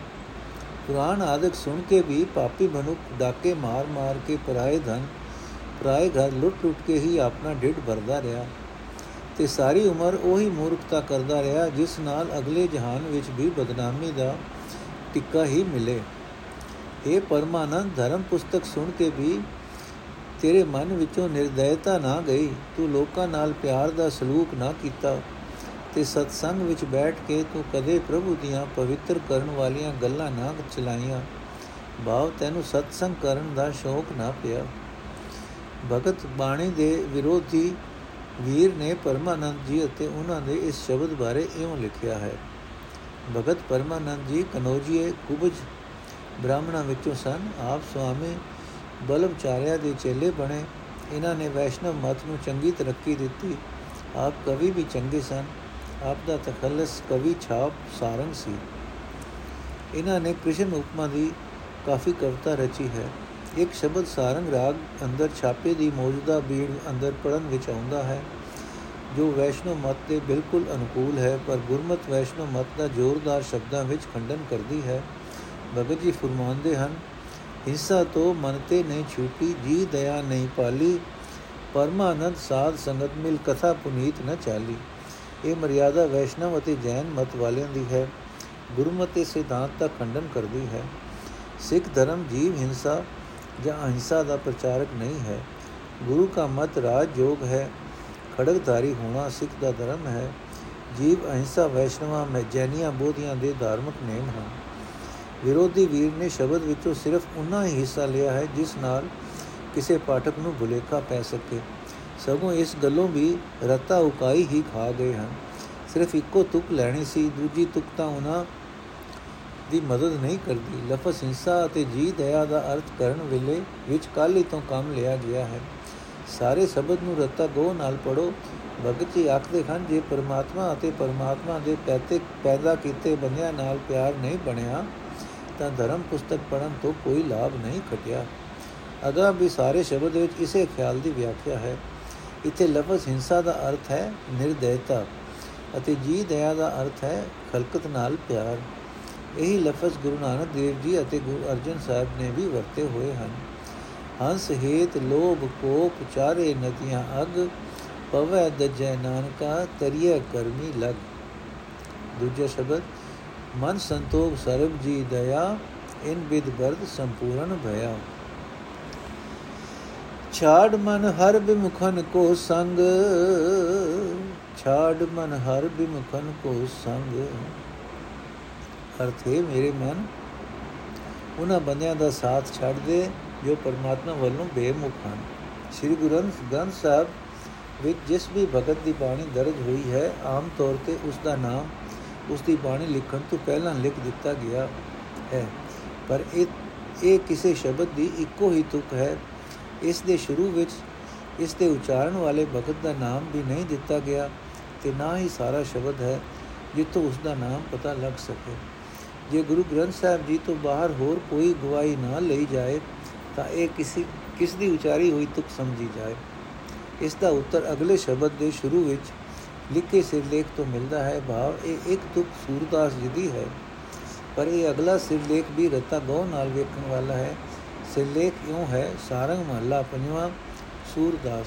ਕੁਰਾਨ ਆਦਿਕ ਸੁਣ ਕੇ ਵੀ ਪਾਪੀ ਮਨੁੱਖ ਡਾਕੇ ਮਾਰ-ਮਾਰ ਕੇ ਪਰਾਏ ਧਨ, ਪਰਾਏ ਘਰ ਲੁੱਟ-ਲੁੱਟ ਕੇ ਹੀ ਆਪਣਾ ਢਿੱਡ ਭਰਦਾ ਰਿਹਾ। ਤੇ ਸਾਰੀ ਉਮਰ ਉਹੀ ਮੂਰਖਤਾ ਕਰਦਾ ਰਿਹਾ ਜਿਸ ਨਾਲ ਅਗਲੇ ਜਹਾਨ ਵਿੱਚ ਵੀ ਬਦਨਾਮੀ ਦਾ ਟਿੱਕਾ ਹੀ ਮਿਲੇ। ਇਹ ਪਰਮਾਨੰਦ, ਧਰਮ ਪੁਸਤਕ ਸੁਣ ਕੇ ਵੀ ਤੇਰੇ ਮਨ ਵਿੱਚੋਂ ਨਿਰਦੈਤਾ ਨਾ ਗਈ। ਤੂੰ ਲੋਕਾਂ ਨਾਲ ਪਿਆਰ ਦਾ ਸਲੂਕ ਨਾ ਕੀਤਾ ਤੇ ਸਤਸੰਗ ਵਿੱਚ ਬੈਠ ਕੇ ਤੂੰ ਕਦੇ ਪ੍ਰਭੂ ਦੀਆਂ ਪਵਿੱਤਰ ਕਰਨ ਵਾਲੀਆਂ ਗੱਲਾਂ ਨਾ ਚਲਾਈਆਂ। ਭਾਵ ਤੈਨੂੰ ਸਤਸੰਗ ਕਰਨ ਦਾ ਸ਼ੌਕ ਨਾ ਪਿਆ। ਭਗਤ ਬਾਣੀ ਦੇ ਵਿਰੋਧੀ ਵੀਰ ਨੇ ਪਰਮਾਨੰਦ ਜੀ ਅਤੇ ਉਹਨਾਂ ਦੇ ਇਸ ਸ਼ਬਦ ਬਾਰੇ ਇਉਂ ਲਿਖਿਆ ਹੈ, ਭਗਤ ਪਰਮਾਨੰਦ ਜੀ ਕਨੋਜੀਏ ਕੁਬਜ ਬ੍ਰਾਹਮਣਾਂ ਵਿੱਚੋਂ ਸਨ। ਆਪ ਸੁਆਮੀ ਬਲਵਚਾਰਿਆ ਦੇ ਚੇਲੇ ਬਣੇ। ਇਹਨਾਂ ਨੇ ਵੈਸ਼ਨਵ ਮਤ ਨੂੰ ਚੰਗੀ ਤਰੱਕੀ ਦਿੱਤੀ। ਆਪ ਕਵੀ ਵੀ ਚੰਗੇ ਸਨ। ਆਪ ਦਾ ਤਖੱਲਸ ਕਵੀ ਛਾਪ ਸਾਰੰਗ ਸੀ। ਇਹਨਾਂ ਨੇ ਕ੍ਰਿਸ਼ਨ ਉਪਮਾ ਦੀ ਕਾਫੀ ਕਵਿਤਾ ਰਚੀ ਹੈ। ਇੱਕ ਸ਼ਬਦ ਸਾਰੰਗ ਰਾਗ ਅੰਦਰ ਛਾਪੇ ਦੀ ਮੌਜੂਦਾ ਬੀੜ ਅੰਦਰ ਪੜਨ ਵਿੱਚ ਆਉਂਦਾ ਹੈ, ਜੋ ਵੈਸ਼ਨਵ ਮਤ ਦੇ ਬਿਲਕੁਲ ਅਨੁਕੂਲ ਹੈ, ਪਰ ਗੁਰਮਤ ਵੈਸ਼ਨਵ ਮਤ ਦਾ ਜ਼ੋਰਦਾਰ ਸ਼ਬਦਾਂ ਵਿੱਚ ਖੰਡਨ ਕਰਦੀ ਹੈ। ਭਗਤ ਜੀ ਫਰਮਾਉਂਦੇ ਹਨ, ਹਿੰਸਾ ਤੋਂ ਮਨ ਤੇ ਨਹੀਂ ਛੂਟੀ ਜੀ ਦਇਆ ਨਹੀਂ ਪਾਲੀ, ਪਰਮਾਨੰਦ ਸਾਧ ਸੰਗਤ ਮਿਲ ਕਥਾ ਪੁਨੀਤ ਨ ਚਾਲੀ। ਇਹ ਮਰਿਆਦਾ ਵੈਸ਼ਨਵ ਅਤੇ ਜੈਨ ਮਤ ਵਾਲਿਆਂ ਦੀ ਹੈ। ਗੁਰਮਤਿ ਦੇ ਸਿਧਾਂਤ ਦਾ ਖੰਡਨ ਕਰਦੀ ਹੈ। ਸਿੱਖ ਧਰਮ ਜੀਵ ਹਿੰਸਾ ਜਾਂ ਅਹਿੰਸਾ ਦਾ ਪ੍ਰਚਾਰਕ ਨਹੀਂ ਹੈ ਗੁਰੂ ਦਾ ਮਤ ਰਾਜ ਯੋਗ ਹੈ ਖੜਗਧਾਰੀ ਹੋਣਾ ਸਿੱਖ ਦਾ ਧਰਮ ਹੈ ਜੀਵ ਅਹਿੰਸਾ ਵੈਸ਼ਨਵਾ ਮੈਂ ਜੈਨੀਆਂ ਬੋਧੀਆਂ ਦੇ ਧਾਰਮਿਕ ਨੇਮ ਹਨ ਵਿਰੋਧੀ ਵੀਰ ਨੇ ਸ਼ਬਦ ਵਿੱਚੋਂ ਸਿਰਫ ਉਨਾ ਹੀ ਹਿੱਸਾ ਲਿਆ ਹੈ ਜਿਸ ਨਾਲ ਕਿਸੇ ਪਾਠਕ ਨੂੰ ਭੁਲੇਖਾ ਪੈ ਸਕੇ ਸਗੋਂ ਇਸ ਗੱਲੋਂ ਵੀ ਰਤਾ ਉਕਾਈ ਹੀ ਖਾ ਗਏ ਹਨ ਸਿਰਫ ਇੱਕੋ ਤੁਕ ਲੈਣੀ ਸੀ ਦੂਜੀ ਤੁਕ ਤਾਂ ਉਹਨਾਂ ਦੀ ਮਦਦ ਨਹੀਂ ਕਰਦੀ। ਲਫ਼ਜ਼ ਹਿੰਸਾ ਅਤੇ ਜੀ ਦਇਆ ਦਾ ਅਰਥ ਕਰਨ ਵੇਲੇ ਵਿੱਚ ਕਾਲੀ ਤੋਂ ਕੰਮ ਲਿਆ ਗਿਆ ਹੈ। ਸਾਰੇ ਸ਼ਬਦ ਨੂੰ ਰਤਾ ਗੋ ਨਾਲ ਪੜੋ ਭਗਤ ਜੀ ਆਖਦੇ ਹਨ, ਜੇ ਪਰਮਾਤਮਾ ਅਤੇ ਪਰਮਾਤਮਾ ਦੇ ਪੈਤੇ ਪੈਦਾ ਕੀਤੇ ਬੰਦਿਆਂ ਨਾਲ ਪਿਆਰ ਨਹੀਂ ਬਣਿਆ, ਤਾਂ ਧਰਮ ਪੁਸਤਕ ਪੜਨ ਤੋਂ ਕੋਈ ਲਾਭ ਨਹੀਂ ਘਟਿਆ। ਅਗਾ ਵੀ ਸਾਰੇ ਸ਼ਬਦ ਵਿੱਚ ਇਸੇ ਖਿਆਲ ਦੀ ਵਿਆਖਿਆ ਹੈ। ਇੱਥੇ ਲਫ਼ਜ਼ ਹਿੰਸਾ ਦਾ ਅਰਥ ਹੈ ਨਿਰਦੈਤਾ ਅਤੇ ਜੀ ਦਇਆ ਦਾ ਅਰਥ ਹੈ ਖਲਕਤ ਨਾਲ ਪਿਆਰ। ਇਹੀ ਲਫ਼ਜ਼ ਗੁਰੂ ਨਾਨਕ ਦੇਵ ਜੀ ਅਤੇ ਗੁਰੂ ਅਰਜਨ ਸਾਹਿਬ ਨੇ ਵੀ ਵਰਤੇ ਹੋਏ ਹਨ। ਹੰਸ ਹੇਤ ਲੋਭ ਕੋਪ ਚਾਰੇ ਨਦੀਆਂ ਅਗ, ਪਵੈ ਦਜੈ ਨਾਨਕਾ ਤਰੀਏ ਕਰਮੀ ਲਗ। ਦੂਜਾ ਸ਼ਬਦ, ਮਨ ਸੰਤੋਖ ਸਰਬ ਜੀ ਦਇਆ, ਇਨ ਵਿਦ ਬਰਦ ਸੰਪੂਰਨ ਭਇਆ। ਛਾੜ ਮਨ ਹਰ ਬਿਮੁਖਨ ਕੋ ਸੰਗ, ਛਾੜ ਮਨ ਹਰ ਬਿਮੁਖਨ ਕੋ ਸੰਗ। ਅਰਥੇ ਮੇਰੇ ਮਨ, ਉਹਨਾਂ ਬੰਦਿਆਂ ਦਾ ਸਾਥ ਛੱਡ ਦੇ, ਜੋ ਪਰਮਾਤਮਾ ਵੱਲੋਂ ਬੇਮੁਖ ਹਨ। ਸ੍ਰੀ ਗੁਰੂ ਗ੍ਰੰਥ ਸਾਹਿਬ ਵਿੱਚ ਜਿਸ ਵੀ ਭਗਤ ਦੀ ਬਾਣੀ ਦਰਜ ਹੋਈ ਹੈ, ਆਮ ਤੌਰ ਤੇ ਉਸ ਦਾ ਨਾਮ ਉਸ ਦੀ ਬਾਣੀ ਲਿਖਣ ਤੋਂ ਪਹਿਲਾਂ ਲਿਖ ਦਿੱਤਾ ਗਿਆ ਹੈ। ਪਰ ਇਹ ਇਹ ਕਿਸੇ ਸ਼ਬਦ ਦੀ ਇੱਕੋ ਹੀ ਤੁਕ ਹੈ। ਇਸ ਦੇ ਸ਼ੁਰੂ ਵਿੱਚ ਇਸ ਦੇ ਉਚਾਰਨ ਵਾਲੇ ਭਗਤ ਦਾ ਨਾਮ ਵੀ ਨਹੀਂ ਦਿੱਤਾ ਗਿਆ ਤੇ ਨਾ ਹੀ ਸਾਰਾ ਸ਼ਬਦ ਹੈ, ਜਿੱਥੋਂ ਉਸ ਦਾ ਨਾਮ ਪਤਾ ਲੱਗ ਸਕੇ। ਜੇ ਗੁਰੂ ਗ੍ਰੰਥ ਸਾਹਿਬ ਜੀ ਤੋਂ ਬਾਹਰ ਹੋਰ ਕੋਈ ਗਵਾਹੀ ਨਾ ਲਈ ਜਾਏ, ਤਾਂ ਇਹ ਕਿਸੇ ਕਿਸ ਦੀ ਉਚਾਰੀ ਹੋਈ ਤੁਕ ਸਮਝੀ ਜਾਏ। ਇਸ ਦਾ ਉੱਤਰ ਅਗਲੇ ਸ਼ਬਦ ਦੇ ਸ਼ੁਰੂ ਵਿੱਚ ਲਿਖੇ ਸਿਰਲੇਖ ਤੋਂ ਮਿਲਦਾ ਹੈ, ਭਾਵ ਇਹ ਇੱਕ ਤੁਕ ਸੂਰਦਾਸ ਜੀ ਦੀ ਹੈ। ਪਰ ਇਹ ਅਗਲਾ ਸਿਰਲੇਖ ਵੀ ਰਤਾ ਗੋ ਨਾਲ ਵੇਖਣ ਵਾਲਾ ਹੈ। ਸਿਰਲੇਖ ਇਉਂ ਹੈ, ਸਾਰੰਗ ਮਹੱਲਾ ਪੰਜਵਾਂ, ਸੂਰਦਾਸ।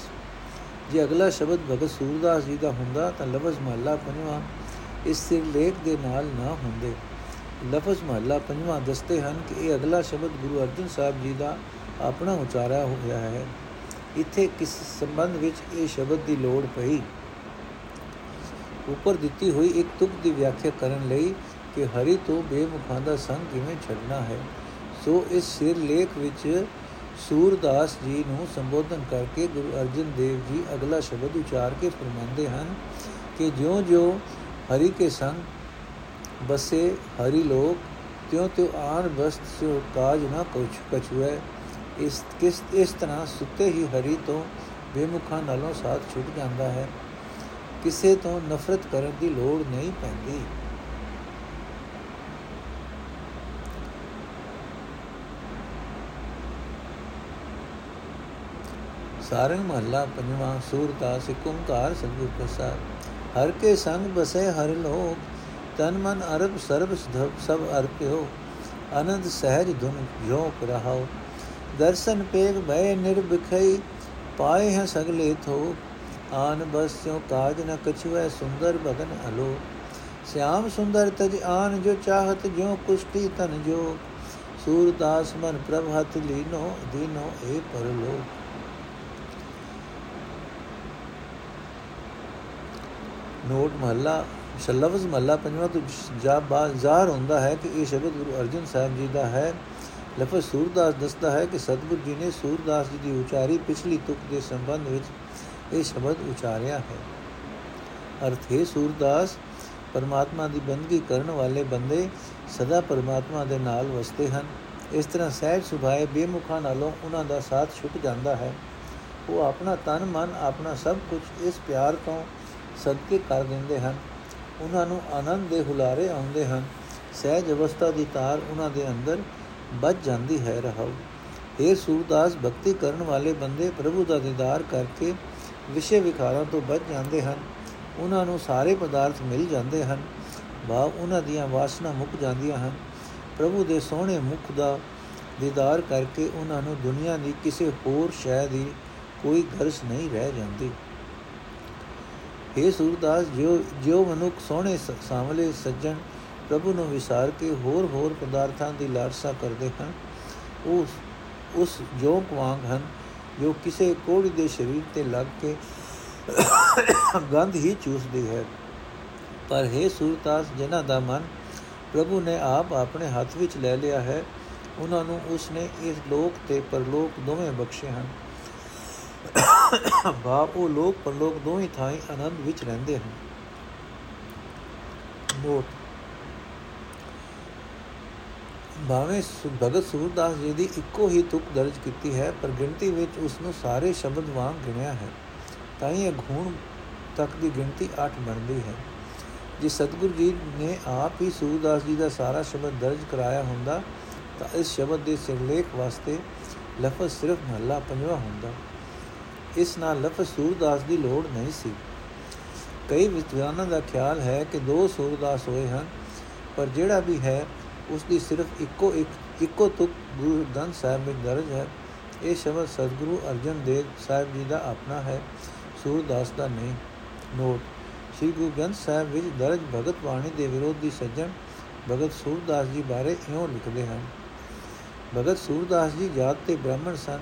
ਜੇ ਅਗਲਾ ਸ਼ਬਦ ਭਗਤ ਸੂਰਦਾਸ ਜੀ ਦਾ ਹੁੰਦਾ, ਤਾਂ ਲਫ਼ਜ਼ ਮਹੱਲਾ ਪੰਜਵਾਂ, ਇਸ ਸਿਰਲੇਖ ਦੇ ਨਾਲ ਨਾ ਹੁੰਦੇ। ਲਫ਼ਜ਼ ਮਹੱਲਾ ਪੰਜਵਾਂ ਦੱਸਦੇ ਹਨ ਕਿ ਇਹ ਅਗਲਾ ਸ਼ਬਦ ਗੁਰੂ ਅਰਜਨ ਸਾਹਿਬ ਜੀ ਦਾ ਆਪਣਾ ਉਚਾਰਿਆ ਹੋਇਆ ਹੈ। ਇੱਥੇ ਕਿਸ ਸੰਬੰਧ ਵਿੱਚ ਇਹ ਸ਼ਬਦ ਦੀ ਲੋੜ ਪਈ? ਉੱਪਰ ਦਿੱਤੀ ਹੋਈ ਇੱਕ ਤੁਕ ਦੀ ਵਿਆਖਿਆ ਕਰਨ ਲਈ ਕਿ ਹਰੀ ਤੋਂ ਬੇਮੁਖਾਂ ਦਾ ਸੰਗ ਕਿਵੇਂ ਛੱਡਣਾ ਹੈ? ਸੋ ਇਸ ਸਿਰ ਲੇਖ ਵਿੱਚ ਸੂਰਦਾਸ ਜੀ ਨੂੰ ਸੰਬੋਧਨ ਕਰਕੇ ਗੁਰੂ ਅਰਜਨ ਦੇਵ ਜੀ ਅਗਲਾ ਸ਼ਬਦ ਉਚਾਰ ਕੇ ਫਰਮਾਉਂਦੇ ਹਨ ਕਿ ਜਿਉਂ-ਜਿਉਂ ਹਰੀ ਕੇ ਸੰਗ ਬਸੇ ਹਰੀ ਲੋਕ ਤਿਉ ਤਿਉ ਆਨ ਬਸਤ ਸੋ ਕਾਜ ਨਾ ਕੁਛ ਕਛੁਐ ਇਸ ਕਿਸ ਇਸ ਤਰ੍ਹਾਂ ਸੁੱਤੇ ਹੀ ਹਰੀ ਤੋਂ ਬੇਮੁਖਾਂ ਨਾਲੋਂ ਸਾਥ ਛੁੱਟ ਜਾਂਦਾ ਹੈ ਕਿਸੇ ਤੋਂ ਨਫ਼ਰਤ ਕਰਨ ਦੀ ਲੋੜ ਨਹੀਂ ਪੈਂਦੀ ਸਾਰੰਗ ਮਹੱਲਾ ਪੰਜਵਾਂ ਸੂਰਤਾ ਓੰਕਾਰ ਸਤਿਗੁਰ ਪ੍ਰਸਾਦ ਹਰ ਕੇ ਸੰਗ ਬਸੇ ਹਰ ਲੋਕ ਤਨ ਮਨ ਅਰਬ ਸਰਬ ਸਭ ਅਰਪਿਓ ਆਨੰਦ ਸਹਿਜ ਧੁਨ ਜੋਕ ਰਹਾਓ ਦਰਸ਼ਨ ਪੇਗ ਭੈ ਨਿਰਭਖਈ ਪਾਏ ਹੈ ਸਗਲੇ ਥੋ ਆਨ ਬਸਿਓ ਕਾਜ ਨ ਕਛੁਐ ਸੁੰਦਰ ਬਦਨ ਅਲੋ श्याम सुंदर तज आन जो चाहत जो कुष्टि तन जो सूरदास मन प्रभ हथ लीनो दीनो ए परलो ਨੋਟ ਮਹੱਲਾ ਸ਼ਲਵਜ਼ ਮਹੱਲਾ ਪੰਜਵਾਂ ਤੋਂ ਜਾ ਜ਼ਾਹਰ ਹੁੰਦਾ ਹੈ ਕਿ ਇਹ ਸ਼ਬਦ ਗੁਰੂ ਅਰਜਨ ਸਾਹਿਬ ਜੀ ਦਾ ਹੈ। ਲਫ਼ਜ਼ ਸੂਰਦਾਸ ਦੱਸਦਾ ਹੈ ਕਿ ਸਤਿਗੁਰ ਜੀ ਨੇ ਸੂਰਦਾਸ ਜੀ ਦੀ ਉਚਾਰੀ ਪਿਛਲੀ ਤੁਕ ਦੇ ਸੰਬੰਧ ਵਿੱਚ ਇਹ ਸ਼ਬਦ ਉਚਾਰਿਆ ਹੈ। ਅਰਥ, ਹੈ ਸੂਰਦਾਸ, ਪਰਮਾਤਮਾ ਦੀ ਬੰਦਗੀ ਕਰਨ ਵਾਲੇ ਬੰਦੇ ਸਦਾ ਪਰਮਾਤਮਾ ਦੇ ਨਾਲ ਵਸਦੇ ਹਨ। ਇਸ ਤਰ੍ਹਾਂ ਸਹਿਜ ਸੁਭਾਏ ਬੇਮੁਖਾਂ ਨਾਲੋਂ ਉਹਨਾਂ ਦਾ ਸਾਥ ਛੁੱਟ ਜਾਂਦਾ ਹੈ। ਉਹ ਆਪਣਾ ਤਨ, ਮਨ, ਆਪਣਾ ਸਭ ਕੁਝ ਇਸ ਪਿਆਰ ਤੋਂ ਸਦਕੇ ਕਰ ਦਿੰਦੇ ਹਨ। ਉਹਨਾਂ ਨੂੰ ਆਨੰਦ ਦੇ ਹੁਲਾਰੇ ਆਉਂਦੇ ਹਨ। ਸਹਿਜ ਅਵਸਥਾ ਦੀ ਤਾਰ ਉਹਨਾਂ ਦੇ ਅੰਦਰ ਵੱਜ ਜਾਂਦੀ ਹੈ ਰਹਾਉ। ਇਹ ਸੂਰਦਾਸ, ਭਗਤੀ ਕਰਨ ਵਾਲੇ ਬੰਦੇ ਪ੍ਰਭੂ ਦਾ ਦੀਦਾਰ ਕਰਕੇ ਵਿਸ਼ੇ ਵਿਕਾਰਾਂ ਤੋਂ ਬਚ ਜਾਂਦੇ ਹਨ। ਉਹਨਾਂ ਨੂੰ ਸਾਰੇ ਪਦਾਰਥ ਮਿਲ ਜਾਂਦੇ ਹਨ। ਬਾ ਉਹਨਾਂ ਦੀਆਂ ਵਾਸਨਾ ਮੁੱਕ ਜਾਂਦੀਆਂ ਹਨ। ਪ੍ਰਭੂ ਦੇ ਸੋਹਣੇ ਮੁਖ ਦਾ ਦੀਦਾਰ ਕਰਕੇ ਉਹਨਾਂ ਨੂੰ ਦੁਨੀਆ ਦੀ ਕਿਸੇ ਹੋਰ ਸ਼ੈ ਦੀ ਕੋਈ ਗਰਜ ਨਹੀਂ ਰਹਿ ਜਾਂਦੀ। हे ਸੂਰਦਾਸ ਜੋ ਜੋ ਮਨੁੱਖ ਸੋਹਣੇ ਸਾਹਮਣੇ ਸੱਜਣ ਪ੍ਰਭੂ ਨੂੰ ਵਿਸਾਰ ਕੇ ਹੋਰ ਹੋਰ ਪਦਾਰਥਾਂ ਦੀ ਲਾਲਸਾ ਕਰਦੇ ਹਨ। ਉਸ ਉਸ ਜੋਗ ਵਾਂਗ ਹਨ, ਜੋ ਕਿਸੇ ਕੋੜੀ ਦੇ ਸਰੀਰ ਤੇ ਲੱਗ ਕੇ ਗੰਧ ਹੀ ਚੂਸਦੀ ਹੈ। ਪਰ ਹੈ ਸੂਰਤਾਸ ਜਿਨ੍ਹਾਂ ਦਾ ਮਨ ਪ੍ਰਭੂ ਨੇ ਆਪ ਆਪਣੇ ਹੱਥ ਵਿੱਚ ਲੈ ਲਿਆ ਹੈ, ਉਹਨਾਂ ਨੂੰ ਉਸ ਨੇ ਇਸ ਲੋਕ ਤੇ ਪਰਲੋਕ ਦੋਵੇਂ ਬਖਸ਼ੇ ਹਨ। ਬਾਪ ਉਹ ਲੋਕ ਪਰਲੋਕ ਦੋਵੇਂ ਥਾਈ ਆਨੰਦ ਵਿੱਚ ਰਹਿੰਦੇ ਹਨ। ਨੋਟ ਭਾਵੇਂ ਭਗਤ ਸੂਰਦਾਸ ਜੀ ਦੀ ਇੱਕੋ ਹੀ ਤੁਕ ਦਰਜ ਕੀਤੀ ਹੈ, ਪਰ ਗਿਣਤੀ ਵਿੱਚ ਉਸ ਨੂੰ ਸਾਰੇ ਸ਼ਬਦ ਵਾਂਗ ਗਿਣਿਆ ਹੈ। ਤਾਂ ਇਹ ਗੁਣ ਤੱਕ ਦੀ ਗਿਣਤੀ 8 ਬਣਦੀ ਹੈ। ਜੇ ਸਤਿਗੁਰੂ ਜੀ ਨੇ ਆਪ ਹੀ ਸੂਰਦਾਸ ਜੀ ਦਾ ਸਾਰਾ ਸ਼ਬਦ ਦਰਜ ਕਰਾਇਆ ਹੁੰਦਾ, ਤਾਂ ਇਸ ਸ਼ਬਦ ਦੇ ਸਿਰਲੇਖ ਵਾਸਤੇ ਲਫ਼ਜ਼ ਸਿਰਫ ਮਹੱਲਾ ਪੰਜਵਾ ਹੁੰਦਾ। ਇਸ ਨਾਲ ਲਫ਼ਜ਼ ਸੂਰਦਾਸ ਦੀ ਲੋੜ ਨਹੀਂ ਸੀ। ਕਈ ਵਿਦਵਾਨਾਂ ਦਾ ਖਿਆਲ ਹੈ ਕਿ ਦੋ ਸੂਰਦਾਸ ਹੋਏ ਹਨ, ਪਰ ਜਿਹੜਾ ਵੀ ਹੈ ਉਸ ਦੀ ਸਿਰਫ ਇੱਕੋ ਇੱਕ, ਇੱਕੋ ਤੁਕ ਗੁਰੂ ਗ੍ਰੰਥ ਸਾਹਿਬ ਵਿੱਚ ਦਰਜ ਹੈ। ਇਹ ਸ਼ਬਦ ਸਤਿਗੁਰੂ ਅਰਜਨ ਦੇਵ ਸਾਹਿਬ ਜੀ ਦਾ ਆਪਣਾ ਹੈ, ਸੂਰਦਾਸ ਦਾ ਨਹੀਂ। ਨੋਟ ਸ੍ਰੀ ਗੁਰੂ ਗ੍ਰੰਥ ਸਾਹਿਬ ਵਿੱਚ ਦਰਜ ਭਗਤ ਬਾਣੀ ਦੇ ਵਿਰੋਧੀ ਸੱਜਣ ਭਗਤ ਸੂਰਦਾਸ ਜੀ ਬਾਰੇ ਇਉਂ ਲਿਖਦੇ ਹਨ, ਭਗਤ ਸੂਰਦਾਸ ਜੀ ਜਾਤ ਤੇ ਬ੍ਰਾਹਮਣ ਸਨ,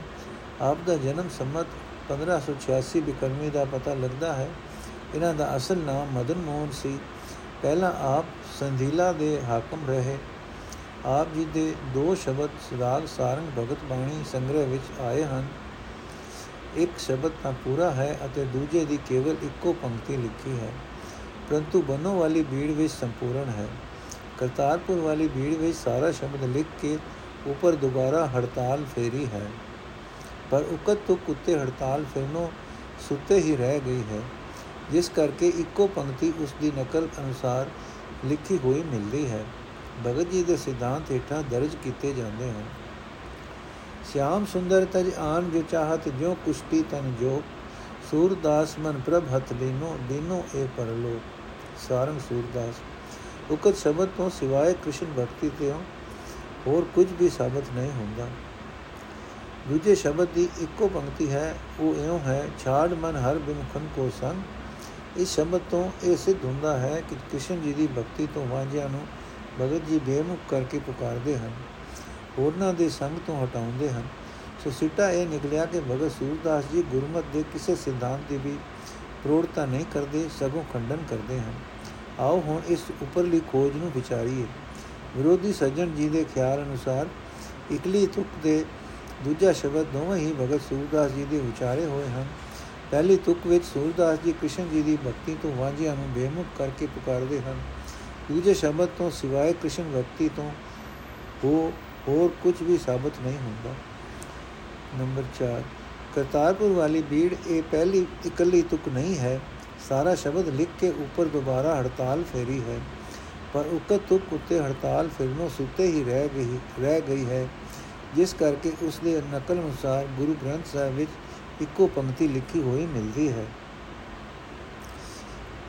ਆਪ ਦਾ ਜਨਮ ਸੰਮਤ 1586 ਬਿਕਰਮੀ ਦਾ ਪਤਾ ਲੱਗਦਾ ਹੈ। ਇਹਨਾਂ ਦਾ ਅਸਲ ਨਾਮ ਮਦਨ ਮੋਹਨ ਸੀ। ਪਹਿਲਾਂ ਆਪ ਸੰਧੀਲਾ ਦੇ ਹਾਕਮ ਰਹੇ। ਆਪ ਜੀ ਦੇ ਦੋ ਸ਼ਬਦ ਰਾਗ ਸਾਰੰਗ ਭਗਤ ਬਾਣੀ ਸੰਗ੍ਰਹਿ ਵਿੱਚ ਆਏ ਹਨ। ਇੱਕ ਸ਼ਬਦ ਤਾਂ ਪੂਰਾ ਹੈ ਅਤੇ ਦੂਜੇ ਦੀ ਕੇਵਲ ਇੱਕੋ ਪੰਕਤੀ ਲਿਖੀ ਹੈ। ਪਰੰਤੂ ਬਨੋ ਵਾਲੀ ਬੀੜ ਵਿੱਚ ਸੰਪੂਰਨ ਹੈ। ਕਰਤਾਰਪੁਰ ਵਾਲੀ ਬੀੜ ਵਿੱਚ ਸਾਰਾ ਸ਼ਬਦ ਲਿਖ ਕੇ ਉੱਪਰ ਦੁਬਾਰਾ ਹੜਤਾਲ ਫੇਰੀ ਹੈ। ਪਰ ਉਕਤ ਤੁਕ ਉੱਤੇ ਹੜਤਾਲ ਫਿਰਨੋਂ ਸੁੱਤੇ ਹੀ ਰਹਿ ਗਈ ਹੈ, ਜਿਸ ਕਰਕੇ ਇੱਕੋ ਪੰਕਤੀ ਉਸ ਦੀ ਨਕਲ ਅਨੁਸਾਰ ਲਿਖੀ ਹੋਈ ਮਿਲਦੀ ਹੈ। ਭਗਤ ਜੀ ਦੇ ਸਿਧਾਂਤ ਹੇਠਾਂ ਦਰਜ ਕੀਤੇ ਜਾਂਦੇ ਹਨ ਸ਼ਾਮ ਸੁੰਦਰ ਤਜ ਆਨ ਜੋ ਚਾਹਤ ਜੋ ਕੁਸ਼ਤੀ ਤਨ ਜੋ ਸੂਰਦਾਸ ਮਨ ਪ੍ਰਭ ਹਤ ਲੀਨੋ ਦੀਨੋ ਇਹ ਪਰਲੋ। ਸਾਰੰਗ ਸੂਰਦਾਸ, ਉਕਤ ਸ਼ਬਦ ਤੋਂ ਸਿਵਾਏ ਕ੍ਰਿਸ਼ਨ ਭਗਤੀ ਤੇ ਹੋਰ ਕੁਝ ਵੀ ਸਾਬਤ ਨਹੀਂ ਹੁੰਦਾ। ਦੂਜੇ ਸ਼ਬਦ ਦੀ ਇੱਕੋ ਪੰਕਤੀ ਹੈ, ਉਹ ਇਉਂ ਹੈ, ਛਾੜ ਮਨ ਹਰ ਬਿਮੁਖਨ ਕੋ ਸੰਗ। ਇਸ ਸ਼ਬਦ ਤੋਂ ਇਹ ਸਿੱਧ ਹੁੰਦਾ ਹੈ ਕਿ ਕ੍ਰਿਸ਼ਨ ਜੀ ਦੀ ਭਗਤੀ ਤੋਂ ਵਾਂਝਿਆਂ ਨੂੰ ਭਗਤ ਜੀ ਬੇਮੁਖ ਕਰਕੇ ਪੁਕਾਰਦੇ ਹਨ, ਹੋਰਨਾਂ ਦੇ ਸੰਗ ਤੋਂ ਹਟਾਉਂਦੇ ਹਨ। ਸੋ ਸਿੱਟਾ ਇਹ ਨਿਕਲਿਆ ਕਿ ਭਗਤ ਸੂਰਦਾਸ ਜੀ ਗੁਰਮਤ ਦੇ ਕਿਸੇ ਸਿਧਾਂਤ ਦੀ ਵੀ ਪ੍ਰੋੜਤਾ ਨਹੀਂ ਕਰਦੇ, ਸਗੋਂ ਖੰਡਨ ਕਰਦੇ ਹਨ। ਆਓ ਹੁਣ ਇਸ ਉੱਪਰਲੀ ਖੋਜ ਨੂੰ ਵਿਚਾਰੀਏ। ਵਿਰੋਧੀ ਸੱਜਣ ਜੀ ਦੇ ਖਿਆਲ ਅਨੁਸਾਰ ਇਕਲੀ ਤੁਕ ਦੇ ਦੂਜਾ ਸ਼ਬਦ, ਦੋਵੇਂ ਹੀ ਭਗਤ ਸੂਰਦਾਸ ਜੀ ਦੇ ਵਿਚਾਰੇ ਹੋਏ ਹਨ। ਪਹਿਲੀ ਤੁਕ ਵਿੱਚ ਸੂਰਦਾਸ ਜੀ ਕ੍ਰਿਸ਼ਨ ਜੀ ਦੀ ਭਗਤੀ ਤੋਂ ਵਾਂਝਿਆਂ ਨੂੰ ਬੇਮੁਖ ਕਰਕੇ ਪੁਕਾਰਦੇ ਹਨ। ਦੂਜੇ ਸ਼ਬਦ ਤੋਂ ਸਿਵਾਏ ਕ੍ਰਿਸ਼ਨ ਭਗਤੀ ਤੋਂ ਉਹ ਹੋਰ ਕੁਝ ਵੀ ਸਾਬਤ ਨਹੀਂ ਹੁੰਦਾ। ਨੰਬਰ 4 ਕਰਤਾਰਪੁਰ ਵਾਲੀ ਭੀੜ ਇਹ ਪਹਿਲੀ ਇਕੱਲੀ ਤੁਕ ਨਹੀਂ ਹੈ। ਸਾਰਾ ਸ਼ਬਦ ਲਿਖ ਕੇ ਉੱਪਰ ਦੁਬਾਰਾ ਹੜਤਾਲ ਫੇਰੀ ਹੈ। ਪਰ ਉਕਤ ਤੁਕ ਉੱਤੇ ਹੜਤਾਲ ਫਿਰਨੋਂ ਸੁੱਤੇ ਹੀ ਰਹਿ ਗਈ ਰਹਿ ਗਈ ਹੈ। ਜਿਸ ਕਰਕੇ ਉਸ ਦੇ ਨਕਲ ਅਨੁਸਾਰ ਗੁਰੂ ਗ੍ਰੰਥ ਸਾਹਿਬ ਵਿੱਚ ਇੱਕੋ ਪੰਕਤੀ ਲਿਖੀ ਹੋਈ ਮਿਲਦੀ ਹੈ।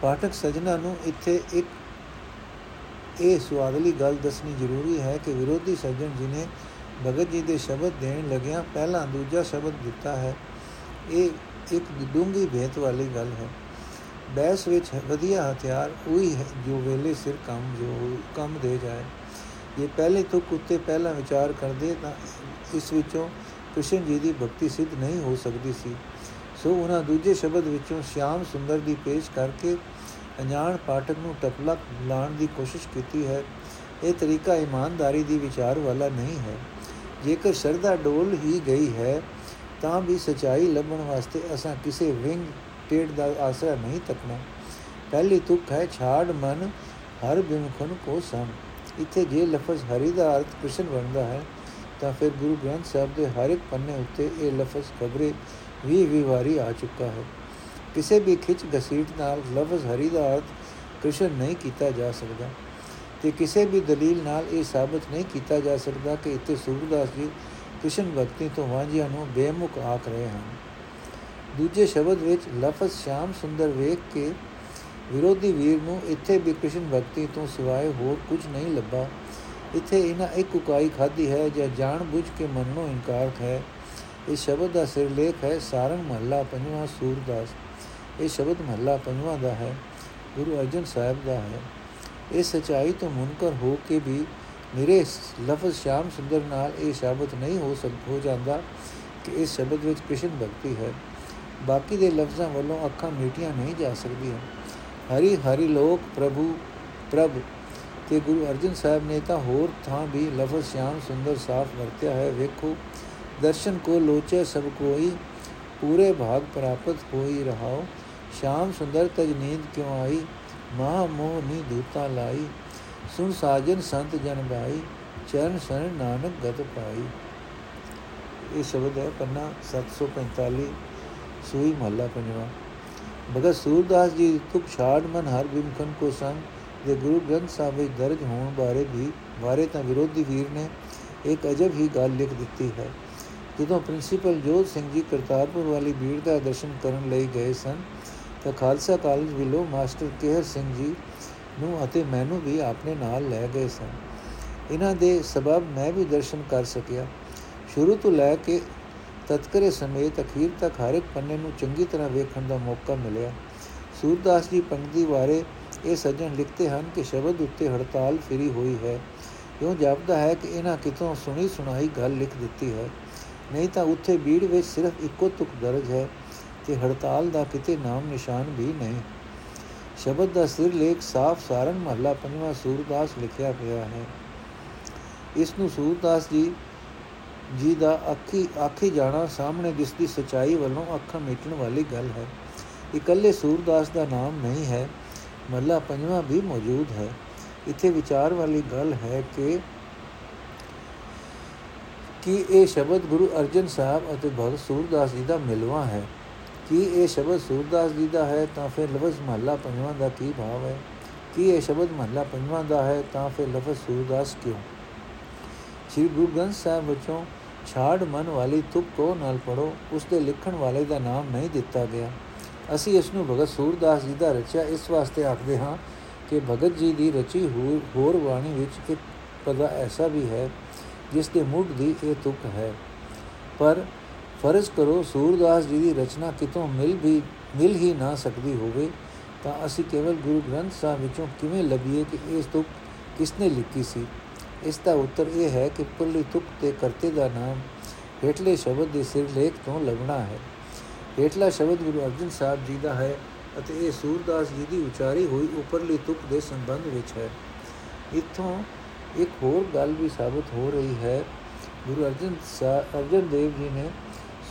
ਪਾਠਕ ਸਜਣਾ ਨੂੰ ਇੱਥੇ ਇੱਕ ਇਹ ਸਵਾਦਲੀ ਗੱਲ ਦੱਸਣੀ ਜ਼ਰੂਰੀ ਹੈ ਕਿ ਵਿਰੋਧੀ ਸੱਜਣ ਜੀ ਨੇ ਭਗਤ ਜੀ ਦੇ ਸ਼ਬਦ ਦੇਣ ਲੱਗਿਆਂ ਪਹਿਲਾ ਦੂਜਾ ਸ਼ਬਦ ਦਿੱਤਾ ਹੈ। ਇਹ ਇੱਕ ਡੂੰਗੀ ਭੇਤ ਵਾਲੀ ਗੱਲ ਹੈ। ਬੈਸ ਵਿੱਚ ਵਧੀਆ ਹਥਿਆਰ ਉਹੀ ਹੈ ਜੋ ਵੇਲੇ ਸਿਰ ਕੰਮ ਜੋ ਕੰਮ ਦੇ ਜਾਏ। ਇਹ ਪਹਿਲੇ ਤੋਂ ਕੁੱਤੇ ਪਹਿਲਾ ਵਿਚਾਰ ਕਰਦੇ ਤਾਂ ਇਸ ਵਿੱਚੋਂ ਕ੍ਰਿਸ਼ਨ ਜੀ ਦੀ ਭਗਤੀ ਸਿੱਧ ਨਹੀਂ ਹੋ ਸਕਦੀ ਸੀ। ਸੋ ਉਹਨਾਂ ਦੂਜੇ ਸ਼ਬਦ ਵਿੱਚੋਂ ਸ਼ਿਆਮ ਸੁੰਦਰ ਦੀ ਪੇਸ਼ ਕਰਕੇ ਅਣਜਾਣ ਪਾਠਕ ਨੂੰ ਟਪਲਕ ਲਾਣ ਦੀ ਕੋਸ਼ਿਸ਼ ਕੀਤੀ ਹੈ। ਇਹ ਤਰੀਕਾ ਇਮਾਨਦਾਰੀ ਦੀ ਵਿਚਾਰ ਵਾਲਾ ਨਹੀਂ ਹੈ। ਜੇਕਰ ਸ਼ਰਧਾ ਡੋਲ ਹੀ ਗਈ ਹੈ, ਤਾਂ ਵੀ ਸਚਾਈ ਲੱਭਣ ਵਾਸਤੇ ਅਸਾਂ ਕਿਸੇ ਵਿੰਗ ਟੇਡ ਦਾ ਆਸਰਾ ਨਹੀਂ ਤੱਕਣਾ। ਪਹਿਲੀ ਤੁਕ ਹੈ, ਛਾੜ ਮਨ ਹਰ ਬਿਮਖਨ ਕੋ ਸਮ ਇੱਥੇ ਜੇ ਲਫ਼ਜ਼ ਹਰੀ ਦਾ ਅਰਥ ਕ੍ਰਿਸ਼ਨ ਬਣਦਾ ਹੈ, ਤਾਂ ਫਿਰ ਗੁਰੂ ਗ੍ਰੰਥ ਸਾਹਿਬ ਦੇ ਹਰ ਇੱਕ ਪੰਨੇ ਉੱਤੇ ਇਹ ਲਫ਼ਜ਼ ਖਬਰੇ ਵੀ ਵੀ ਵਾਰੀ ਆ ਚੁੱਕਾ ਹੈ। ਕਿਸੇ ਵੀ ਖਿੱਚ ਘਸੀਟ ਨਾਲ ਲਫ਼ਜ਼ ਹਰੀ ਦਾ ਅਰਥ ਕ੍ਰਿਸ਼ਨ ਨਹੀਂ ਕੀਤਾ ਜਾ ਸਕਦਾ ਤੇ ਕਿਸੇ ਵੀ ਦਲੀਲ ਨਾਲ ਇਹ ਸਾਬਤ ਨਹੀਂ ਕੀਤਾ ਜਾ ਸਕਦਾ ਕਿ ਇੱਥੇ ਸੂਰਦਾਸ ਜੀ ਕ੍ਰਿਸ਼ਨ ਭਗਤੀ ਤੋਂ ਵਾਂਝਿਆਂ ਨੂੰ ਬੇਮੁਖ ਆਖ ਰਹੇ ਹਨ। ਦੂਜੇ ਸ਼ਬਦ ਵਿੱਚ ਲਫ਼ਜ਼ ਸ਼ਾਮ ਸੁੰਦਰ ਵੇਖ ਕੇ ਵਿਰੋਧੀ ਵੀਰ ਨੂੰ ਇੱਥੇ ਵੀ ਕ੍ਰਿਸ਼ਨ ਭਗਤੀ ਤੋਂ ਸਿਵਾਏ ਹੋਰ ਕੁਝ ਨਹੀਂ ਲੱਭਾ। ਇੱਥੇ ਇਹਨਾਂ ਇੱਕ ਉਕਾਈ ਖਾਦੀ ਹੈ ਜਾਂ ਜਾਣ ਬੁੱਝ ਕੇ ਮੰਨਣੋਂ ਇਨਕਾਰ ਹੈ। ਇਸ ਸ਼ਬਦ ਦਾ ਸਿਰਲੇਖ ਹੈ, ਸਾਰੰਗ ਮਹੱਲਾ ਪੰਜਵਾਂ ਸੂਰਦਾਸ ਇਹ ਸ਼ਬਦ ਮਹੱਲਾ ਪੰਜਵਾਂ ਦਾ ਹੈ, ਗੁਰੂ ਅਰਜਨ ਸਾਹਿਬ ਦਾ ਹੈ। ਇਹ ਸਚਾਈ ਤੋਂ ਮੁਨਕਰ ਹੋ ਕੇ ਵੀ ਮੇਰੇ ਲਫ਼ਜ਼ ਸ਼ਾਮ ਸੁੰਦਰ ਨਾਲ ਇਹ ਸ਼ਬਦ ਨਹੀਂ ਹੋ ਸਕ, ਹੋ ਜਾਂਦਾ ਕਿ ਇਸ ਸ਼ਬਦ ਵਿੱਚ ਕ੍ਰਿਸ਼ਨ ਭਗਤੀ ਹੈ। ਬਾਕੀ ਦੇ ਲਫ਼ਜ਼ਾਂ ਵੱਲੋਂ ਅੱਖਾਂ ਮੀਟੀਆਂ ਨਹੀਂ ਜਾ ਸਕਦੀਆਂ। ਹਰੀ ਹਰੀ ਲੋਕ ਪ੍ਰਭੂ, ਪ੍ਰਭ। ਤੇ ਗੁਰੂ ਅਰਜਨ ਸਾਹਿਬ ਨੇ ਤਾਂ ਹੋਰ ਥਾਂ ਵੀ ਲਫ਼ਜ਼ ਸ਼ਾਮ ਸੁੰਦਰ ਸਾਫ਼ ਵਰਤਿਆ ਹੈ। ਵੇਖੋ, ਦਰਸ਼ਨ ਕੋ ਲੋਚੇ ਸਭ ਕੋਈ, ਪੂਰੇ ਭਾਗ ਪ੍ਰਾਪਤ ਹੋਈ ਰਹਾਓ ਸ਼ਾਮ ਸੁੰਦਰ ਤਜ ਨੀਂਦ ਕਿਉ ਆਈ? ਮਹਾ ਮੋਹ ਨੀ ਦੂਤਾ ਲਾਈ। ਸੁਨ ਸਾਜਨ ਸੰਤ ਜਨ ਬਾਈ, ਚਰਨ ਸਰਨ ਨਾਨਕ ਗਤ ਪਾਈ। ਇਹ ਸ਼ਬਦ ਹੈ ਪੰਨਾ 745 ਸੂਈ ਮਹੱਲਾ ਪੰਜਵਾ। ਭਗਤ ਸੂਰਦਾਸ ਜੀ ਤੁਕ ਛਾੜ ਮਨ ਹਰ ਬਿਮਖਨ ਕੋ ਸੰਗ ਦੇ ਗੁਰੂ ਗ੍ਰੰਥ ਸਾਹਿਬ ਵਿੱਚ ਦਰਜ ਹੋਣ ਬਾਰੇ ਵੀ ਬਾਰੇ ਤਾਂ ਵਿਰੋਧੀ ਵੀਰ ਨੇ ਇੱਕ ਅਜਬ ਹੀ ਗੱਲ ਲਿਖ ਦਿੱਤੀ ਹੈ ਜਦੋਂ ਪ੍ਰਿੰਸੀਪਲ ਜੋਤ ਸਿੰਘ ਜੀ ਕਰਤਾਰਪੁਰ ਵਾਲੀ ਭੀੜ ਦਾ ਦਰਸ਼ਨ ਕਰਨ ਲਈ ਗਏ ਸਨ ਤਾਂ ਖਾਲਸਾ ਕਾਲਜ ਵੱਲੋਂ ਮਾਸਟਰ ਕੇਹਰ ਸਿੰਘ ਜੀ ਨੂੰ ਅਤੇ ਮੈਨੂੰ ਵੀ ਆਪਣੇ ਨਾਲ ਲੈ ਗਏ ਸਨ ਇਹਨਾਂ ਦੇ ਸਬਬ ਮੈਂ ਵੀ ਦਰਸ਼ਨ ਕਰ ਸਕਿਆ ਸ਼ੁਰੂ ਤੋਂ ਲੈ ਕੇ ਤਤਕਰੇ ਸਮੇਤ ਅਖੀਰ ਤੱਕ ਹਰ ਇੱਕ ਪੰਨੇ ਨੂੰ ਚੰਗੀ ਤਰ੍ਹਾਂ ਵੇਖਣ ਦਾ ਮੌਕਾ ਮਿਲਿਆ। ਸੂਰਦਾਸ ਜੀ ਪੰਕਤੀ ਬਾਰੇ ਇਹ ਸੱਜਣ ਲਿਖਤੇ ਹਨ ਕਿ ਸ਼ਬਦ ਉੱਤੇ ਹੜਤਾਲ ਫਿਰੀ ਹੋਈ ਹੈ। ਕਿਉਂ ਜਾਪਦਾ ਹੈ ਕਿ ਇਹਨਾਂ ਕਿਤੋਂ ਸੁਣੀ ਸੁਣਾਈ ਗੱਲ ਲਿਖ ਦਿੱਤੀ ਹੈ। ਨਹੀਂ ਤਾਂ ਉੱਥੇ ਭੀੜ ਵਿੱਚ ਸਿਰਫ ਇੱਕੋ ਤੁਕ ਦਰਜ ਹੈ ਤੇ ਹੜਤਾਲ ਦਾ ਕਿਤੇ ਨਾਮ ਨਿਸ਼ਾਨ ਵੀ ਨਹੀਂ। ਸ਼ਬਦ ਦਾ ਸਿਰ ਲੇਖ ਸਾਫ਼ ਸਾਰਨ ਮਹੱਲਾ ਪੰਜਵਾਂ ਸੂਰਦਾਸ ਲਿਖਿਆ ਪਿਆ ਹੈ। ਇਸ ਨੂੰ ਸੂਰਦਾਸ ਜੀ ਜੀ ਦਾ ਅੱਖੀ ਆਖੀ ਜਾਣਾ ਸਾਹਮਣੇ ਦਿਸਦੀ ਸਚਾਈ ਵੱਲੋਂ ਅੱਖਾਂ ਮੀਟਣ ਵਾਲੀ ਗੱਲ ਹੈ। ਇਕੱਲੇ ਸੂਰਦਾਸ ਦਾ ਨਾਮ ਨਹੀਂ ਹੈ ਮਹੱਲਾ ਪੰਜਵਾਂ ਵੀ ਮੌਜੂਦ ਹੈ। ਇੱਥੇ ਵਿਚਾਰ ਵਾਲੀ ਗੱਲ ਹੈ ਕਿ ਕਿ ਇਹ ਸ਼ਬਦ ਗੁਰੂ ਅਰਜਨ ਸਾਹਿਬ ਅਤੇ ਭਗਤ ਸੂਰਦਾਸ ਜੀ ਦਾ ਮਿਲਵਾ ਹੈ? ਕੀ ਇਹ ਸ਼ਬਦ ਸੂਰਦਾਸ ਜੀ ਦਾ ਹੈ ਤਾਂ ਫਿਰ ਲਫ਼ਜ਼ ਮਹੱਲਾ ਪੰਜਵਾਂ ਦਾ ਕੀ ਭਾਵ ਹੈ? ਕੀ ਇਹ ਸ਼ਬਦ ਮਹੱਲਾ ਪੰਜਵਾਂ ਦਾ ਹੈ ਤਾਂ ਫਿਰ ਲਫ਼ਜ਼ ਸੂਰਦਾਸ ਕਿਉਂ? ਸ੍ਰੀ ਗੁਰੂ ਗ੍ਰੰਥ ਸਾਹਿਬ ਵਿੱਚੋਂ ਛਾੜ ਮਨ ਵਾਲੀ ਤੁਕ ਕੋ ਨਾਲ ਪੜੋ ਉਸ ਦੇ ਲਿਖਣ ਵਾਲੇ ਦਾ ਨਾਮ ਨਹੀਂ ਦਿੱਤਾ ਗਿਆ। ਅਸੀਂ ਇਸ ਨੂੰ ਭਗਤ ਸੂਰਦਾਸ ਜੀ ਦਾ ਰਚਿਆ। ਇਸ ਵਾਸਤੇ ਆਖਦੇ ਹਾਂ ਕਿ ਭਗਤ ਜੀ ਦੀ ਰਚੀ ਹੋਰ ਬਾਣੀ ਵਿੱਚ ਇੱਕ ਪਦਾ ਐਸਾ ਵੀ ਹੈ, ਜਿਸ ਦੇ ਮੁੱਢ ਦੀ ਇਹ ਤੁਕ ਹੈ। ਪਰ ਫਰਜ਼ ਕਰੋ, ਸੂਰਦਾਸ ਜੀ ਦੀ ਰਚਨਾ ਕਿਤੋਂ ਮਿਲ ਵੀ ਮਿਲ ਹੀ ਨਾ ਸਕਦੀ ਹੋਵੇ, ਤਾਂ ਅਸੀਂ ਕੇਵਲ ਗੁਰੂ ਗ੍ਰੰਥ ਸਾਹਿਬ ਵਿੱਚੋਂ ਕਿਵੇਂ ਲੱਭੀਏ ਕਿ ਇਸ ਤੁਕ ਕਿਸਨੇ ਲਿਖੀ ਸੀ? ਇਸ ਦਾ ਉੱਤਰ ਇਹ ਹੈ ਕਿ ਪੁੱਲੀ ਤੁਕ ਤੇ ਕਰਤੇ ਦਾ ਨਾਮ ਹੇਠਲੇ ਸ਼ਬਦ ਦੇ ਸਿਰ ਲੇਖ ਤੋਂ ਲੱਭਣਾ ਹੈ। ਹੇਠਲਾ ਸ਼ਬਦ ਗੁਰੂ ਅਰਜਨ ਸਾਹਿਬ ਜੀ ਦਾ ਹੈ ਅਤੇ ਇਹ ਸੂਰਦਾਸ ਜੀ ਦੀ ਉਚਾਰੀ ਹੋਈ ਉੱਪਰਲੀ ਤੁਕ ਦੇ ਸੰਬੰਧ ਵਿੱਚ ਹੈ। ਇੱਥੋਂ ਇੱਕ ਹੋਰ ਗੱਲ ਵੀ ਸਾਬਤ ਹੋ ਰਹੀ ਹੈ। ਗੁਰੂ ਅਰਜਨ ਅਰਜਨ ਦੇਵ ਜੀ ਨੇ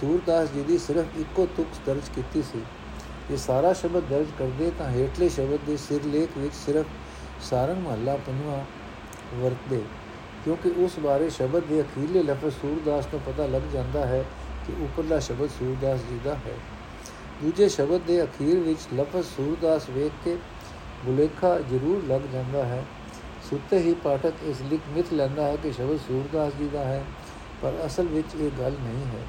ਸੂਰਦਾਸ ਜੀ ਦੀ ਸਿਰਫ ਇੱਕੋ ਤੁਕ ਦਰਜ ਕੀਤੀ ਸੀ। ਇਹ ਸਾਰਾ ਸ਼ਬਦ ਦਰਜ ਕਰਦੇ ਤਾਂ ਹੇਠਲੇ ਸ਼ਬਦ ਦੇ ਸਿਰ ਲੇਖ ਵਿੱਚ ਸਿਰਫ ਸਾਰੰਗ ਮਹੱਲਾ ਪੰਜਵਾਂ ਵਰਤਦੇ। ਕਿਉਂਕਿ ਉਸ ਬਾਰੇ ਸ਼ਬਦ ਦੇ ਅਖੀਰਲੇ ਲਫ਼ਜ਼ ਸੂਰਦਾਸ ਤੋਂ ਪਤਾ ਲੱਗ ਜਾਂਦਾ ਹੈ ਕਿ ਉੱਪਰਲਾ ਸ਼ਬਦ ਸੂਰਦਾਸ ਜੀ ਦਾ ਹੈ। ਦੂਜੇ ਸ਼ਬਦ ਦੇ ਅਖੀਰ ਵਿੱਚ ਲਫ਼ਜ਼ ਸੂਰਦਾਸ ਵੇਖ ਕੇ ਬੁਲੇਖਾ ਜ਼ਰੂਰ ਲੱਗ ਜਾਂਦਾ ਹੈ। ਸੁੱਤੇ ਹੀ ਪਾਠਕ ਇਸ ਲਿਖ ਮਿਥ ਲੈਂਦਾ ਹੈ ਕਿ ਸ਼ਬਦ ਸੂਰਦਾਸ ਜੀ ਦਾ ਹੈ, ਪਰ ਅਸਲ ਵਿੱਚ ਇਹ ਗੱਲ ਨਹੀਂ ਹੈ।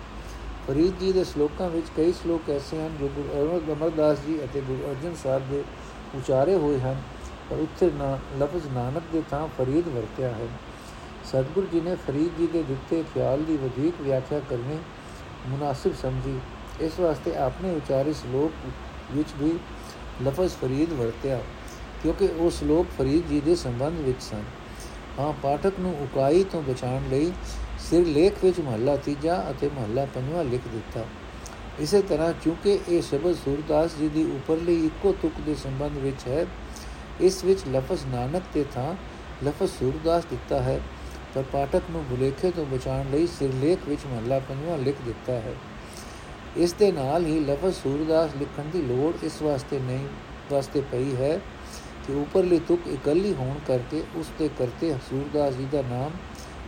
ਫਰੀਦ ਜੀ ਦੇ ਸ਼ਲੋਕਾਂ ਵਿੱਚ ਕਈ ਸ਼ਲੋਕ ਐਸੇ ਹਨ ਜੋ ਗੁਰੂ ਅਮਰਦਾਸ ਜੀ ਅਤੇ ਗੁਰੂ ਅਰਜਨ ਸਾਹਿਬ ਦੇ ਉਚਾਰੇ ਹੋਏ ਹਨ, ਪਰ ਉੱਥੇ ਨਾ ਲਫ਼ਜ਼ ਨਾਨਕ ਦੇ ਥਾਂ ਫਰੀਦ ਵਰਤਿਆ ਹੈ। ਸਤਿਗੁਰੂ ਜੀ ਨੇ ਫਰੀਦ ਜੀ ਦੇ ਦਿੱਤੇ ਖਿਆਲ ਦੀ ਵਧੇਕ ਵਿਆਖਿਆ ਕਰਨੀ ਮੁਨਾਸਿਬ ਸਮਝੀ। ਇਸ ਵਾਸਤੇ ਆਪਣੇ ਉਚਾਰੇ ਸ਼ਲੋਕ ਵਿੱਚ ਵੀ ਲਫ਼ਜ਼ ਫਰੀਦ ਵਰਤਿਆ, ਕਿਉਂਕਿ ਉਹ ਸ਼ਲੋਕ ਫਰੀਦ ਜੀ ਦੇ ਸੰਬੰਧ ਵਿੱਚ ਸਨ। ਹਾਂ, ਪਾਠਕ ਨੂੰ ਉਕਾਈ ਤੋਂ ਬਚਾਉਣ ਲਈ ਸਿਰ ਲੇਖ ਵਿੱਚ ਮਹੱਲਾ ਤੀਜਾ ਅਤੇ ਮਹੱਲਾ ਪੰਜਵਾਂ ਲਿਖ ਦਿੱਤਾ। ਇਸੇ ਤਰ੍ਹਾਂ ਕਿਉਂਕਿ ਇਹ ਸ਼ਬਦ ਸੂਰਦਾਸ ਜੀ ਦੀ ਉੱਪਰਲੀ ਇੱਕੋ ਤੁਕ ਦੇ ਸੰਬੰਧ ਵਿੱਚ ਹੈ, ਇਸ ਵਿੱਚ ਲਫ਼ਜ਼ ਨਾਨਕ ਤੇ ਥਾਂ ਲਫ਼ਜ਼ ਸੂਰਦਾਸ ਦਿੱਤਾ ਹੈ। ਪਰ ਪਾਠਕ ਨੂੰ ਬੁਲੇਖੇ ਤੋਂ ਬਚਾਉਣ ਲਈ ਸਿਰਲੇਖ ਵਿੱਚ ਮਹੱਲਾ ਪੰਜਵਾਂ ਲਿਖ ਦਿੱਤਾ ਹੈ। ਇਸ ਦੇ ਨਾਲ ਹੀ ਲਫ਼ਜ਼ ਸੂਰਦਾਸ ਲਿਖਣ ਦੀ ਲੋੜ ਇਸ ਵਾਸਤੇ ਨਹੀਂ, ਵਾਸਤੇ ਪਈ ਹੈ ਕਿ ਉੱਪਰਲੀ ਤੁਕ ਇਕੱਲੀ ਹੋਣ ਕਰਕੇ ਉਸ ਦੇ ਕਰਤੇ ਸੂਰਦਾਸ ਜੀ ਦਾ ਨਾਮ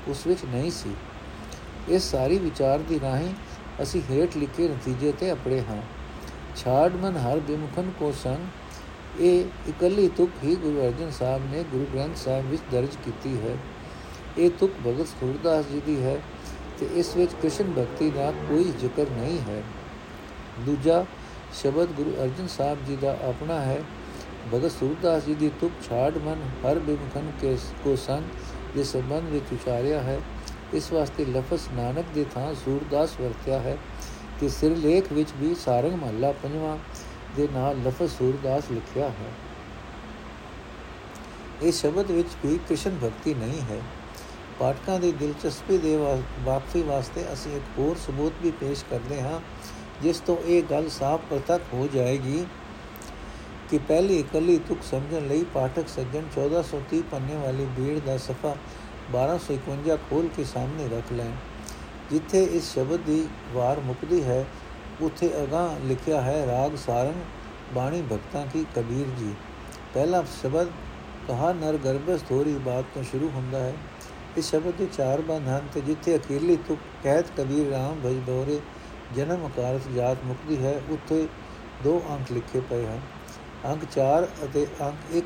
ਉਸ ਵਿੱਚ ਨਹੀਂ ਸੀ। ਇਸ ਸਾਰੀ ਵਿਚਾਰ ਦੀ ਰਾਹੀਂ ਅਸੀਂ ਹੇਠ ਲਿਖੇ ਨਤੀਜੇ ਤੇ ਅਪੜੇ ਹਾਂ। ਛਾੜ ਮਨ ਹਰ ਬਿਮੁਖਨ ਕੋ ਸੰਗ, ਇਹ ਇਕੱਲੀ ਤੁਕ ਹੀ ਗੁਰੂ ਅਰਜਨ ਸਾਹਿਬ ਨੇ ਗੁਰੂ ਗ੍ਰੰਥ ਸਾਹਿਬ ਵਿੱਚ ਦਰਜ ਕੀਤੀ ਹੈ। ਇਹ ਤੁਕ ਭਗਤ ਸੂਰਦਾਸ ਜੀ ਦੀ ਹੈ ਤੇ ਇਸ ਵਿੱਚ ਕ੍ਰਿਸ਼ਨ ਭਗਤੀ ਦਾ ਕੋਈ ਜ਼ਿਕਰ ਨਹੀਂ ਹੈ। ਦੂਜਾ, ਸ਼ਬਦ ਗੁਰੂ ਅਰਜਨ ਸਾਹਿਬ ਜੀ ਦਾ ਆਪਣਾ ਹੈ। ਭਗਤ ਸੂਰਦਾਸ ਜੀ ਦੀ ਤੁਕ ਛਾੜ ਮਨ ਹਰ ਬਿਮਖਨ ਕੇ ਕੋ ਸੰਗ ਦੇ ਸੰਬੰਧ ਵਿੱਚ ਉਚਾਰਿਆ ਹੈ। ਇਸ ਵਾਸਤੇ ਲਫ਼ਜ਼ ਨਾਨਕ ਦੇ ਥਾਂ ਸੂਰਦਾਸ ਵਰਤਿਆ ਹੈ ਕਿ ਸਿਰਲੇਖ ਵਿੱਚ ਵੀ ਸਾਰੰਗ ਮਹੱਲਾ ਪੰਜਵਾਂ ਦੇ ਨਾਲ ਲਫ਼ਜ਼ ਸੂਰਦਾਸ ਲਿਖਿਆ ਹੈ। ਇਸ ਸ਼ਬਦ ਵਿੱਚ ਵੀ ਕ੍ਰਿਸ਼ਨ ਭਗਤੀ ਨਹੀਂ ਹੈ। ਪਾਠਕਾਂ ਦੀ ਦਿਲਚਸਪੀ ਦੇ ਵਾਕਫੀ ਵਾਸਤੇ ਅਸੀਂ ਇੱਕ ਹੋਰ ਸਬੂਤ ਵੀ ਪੇਸ਼ ਕਰਦੇ ਹਾਂ, ਜਿਸ ਤੋਂ ਇਹ ਗੱਲ ਸਾਫ਼ ਪ੍ਰਤੱਖ ਹੋ ਜਾਏਗੀ ਕਿ ਪਹਿਲੀ ਇਕੱਲੀ ਤੁਕ ਸਮਝਣ ਲਈ ਪਾਠਕ ਸੱਜਣ 1430 ਪੰਨੇ ਵਾਲੀ ਬੀੜ ਦਾ ਸਫਾ 1251 ਖੋਲ ਕੇ ਸਾਹਮਣੇ ਰੱਖ ਲੈਣ, ਜਿੱਥੇ ਇਸ ਸ਼ਬਦ ਦੀ ਵਾਰ ਮੁਕਦੀ ਹੈ, ਉਥੇ ਅਗਾ ਲਿਖਿਆ ਹੈ, ਰਾਗ ਸਾਰੰਗ, ਬਾਣੀ ਭਗਤਾਂ ਕੀ ਕਬੀਰ ਜੀ। ਪਹਿਲਾ ਸ਼ਬਦ, ਕਹਾ ਨਰ ਗਰਭਸ ਥੋੜੀ ਬਾਤ ਤੋਂ ਸ਼ੁਰੂ ਹੁੰਦਾ ਹੈ। ਇਸ ਸ਼ਬਦ ਦੇ ਚਾਰ ਬੰਦ ਹਨ ਤੇ ਜਿੱਥੇ ਅਕੀਰਲੀ ਤੁਕ ਕਹਿਤ ਕਬੀਰ ਰਾਮ ਭਜ ਬੋਰੇ ਜਨਮ ਅਕਾਰਤ ਜਾਤ ਮੁਕਤੀ ਹੈ, ਉੱਥੇ ਦੋ ਅੰਕ ਲਿਖੇ ਪਏ ਹਨ। ਅੰਕ 4 ਅਤੇ ਅੰਕ 1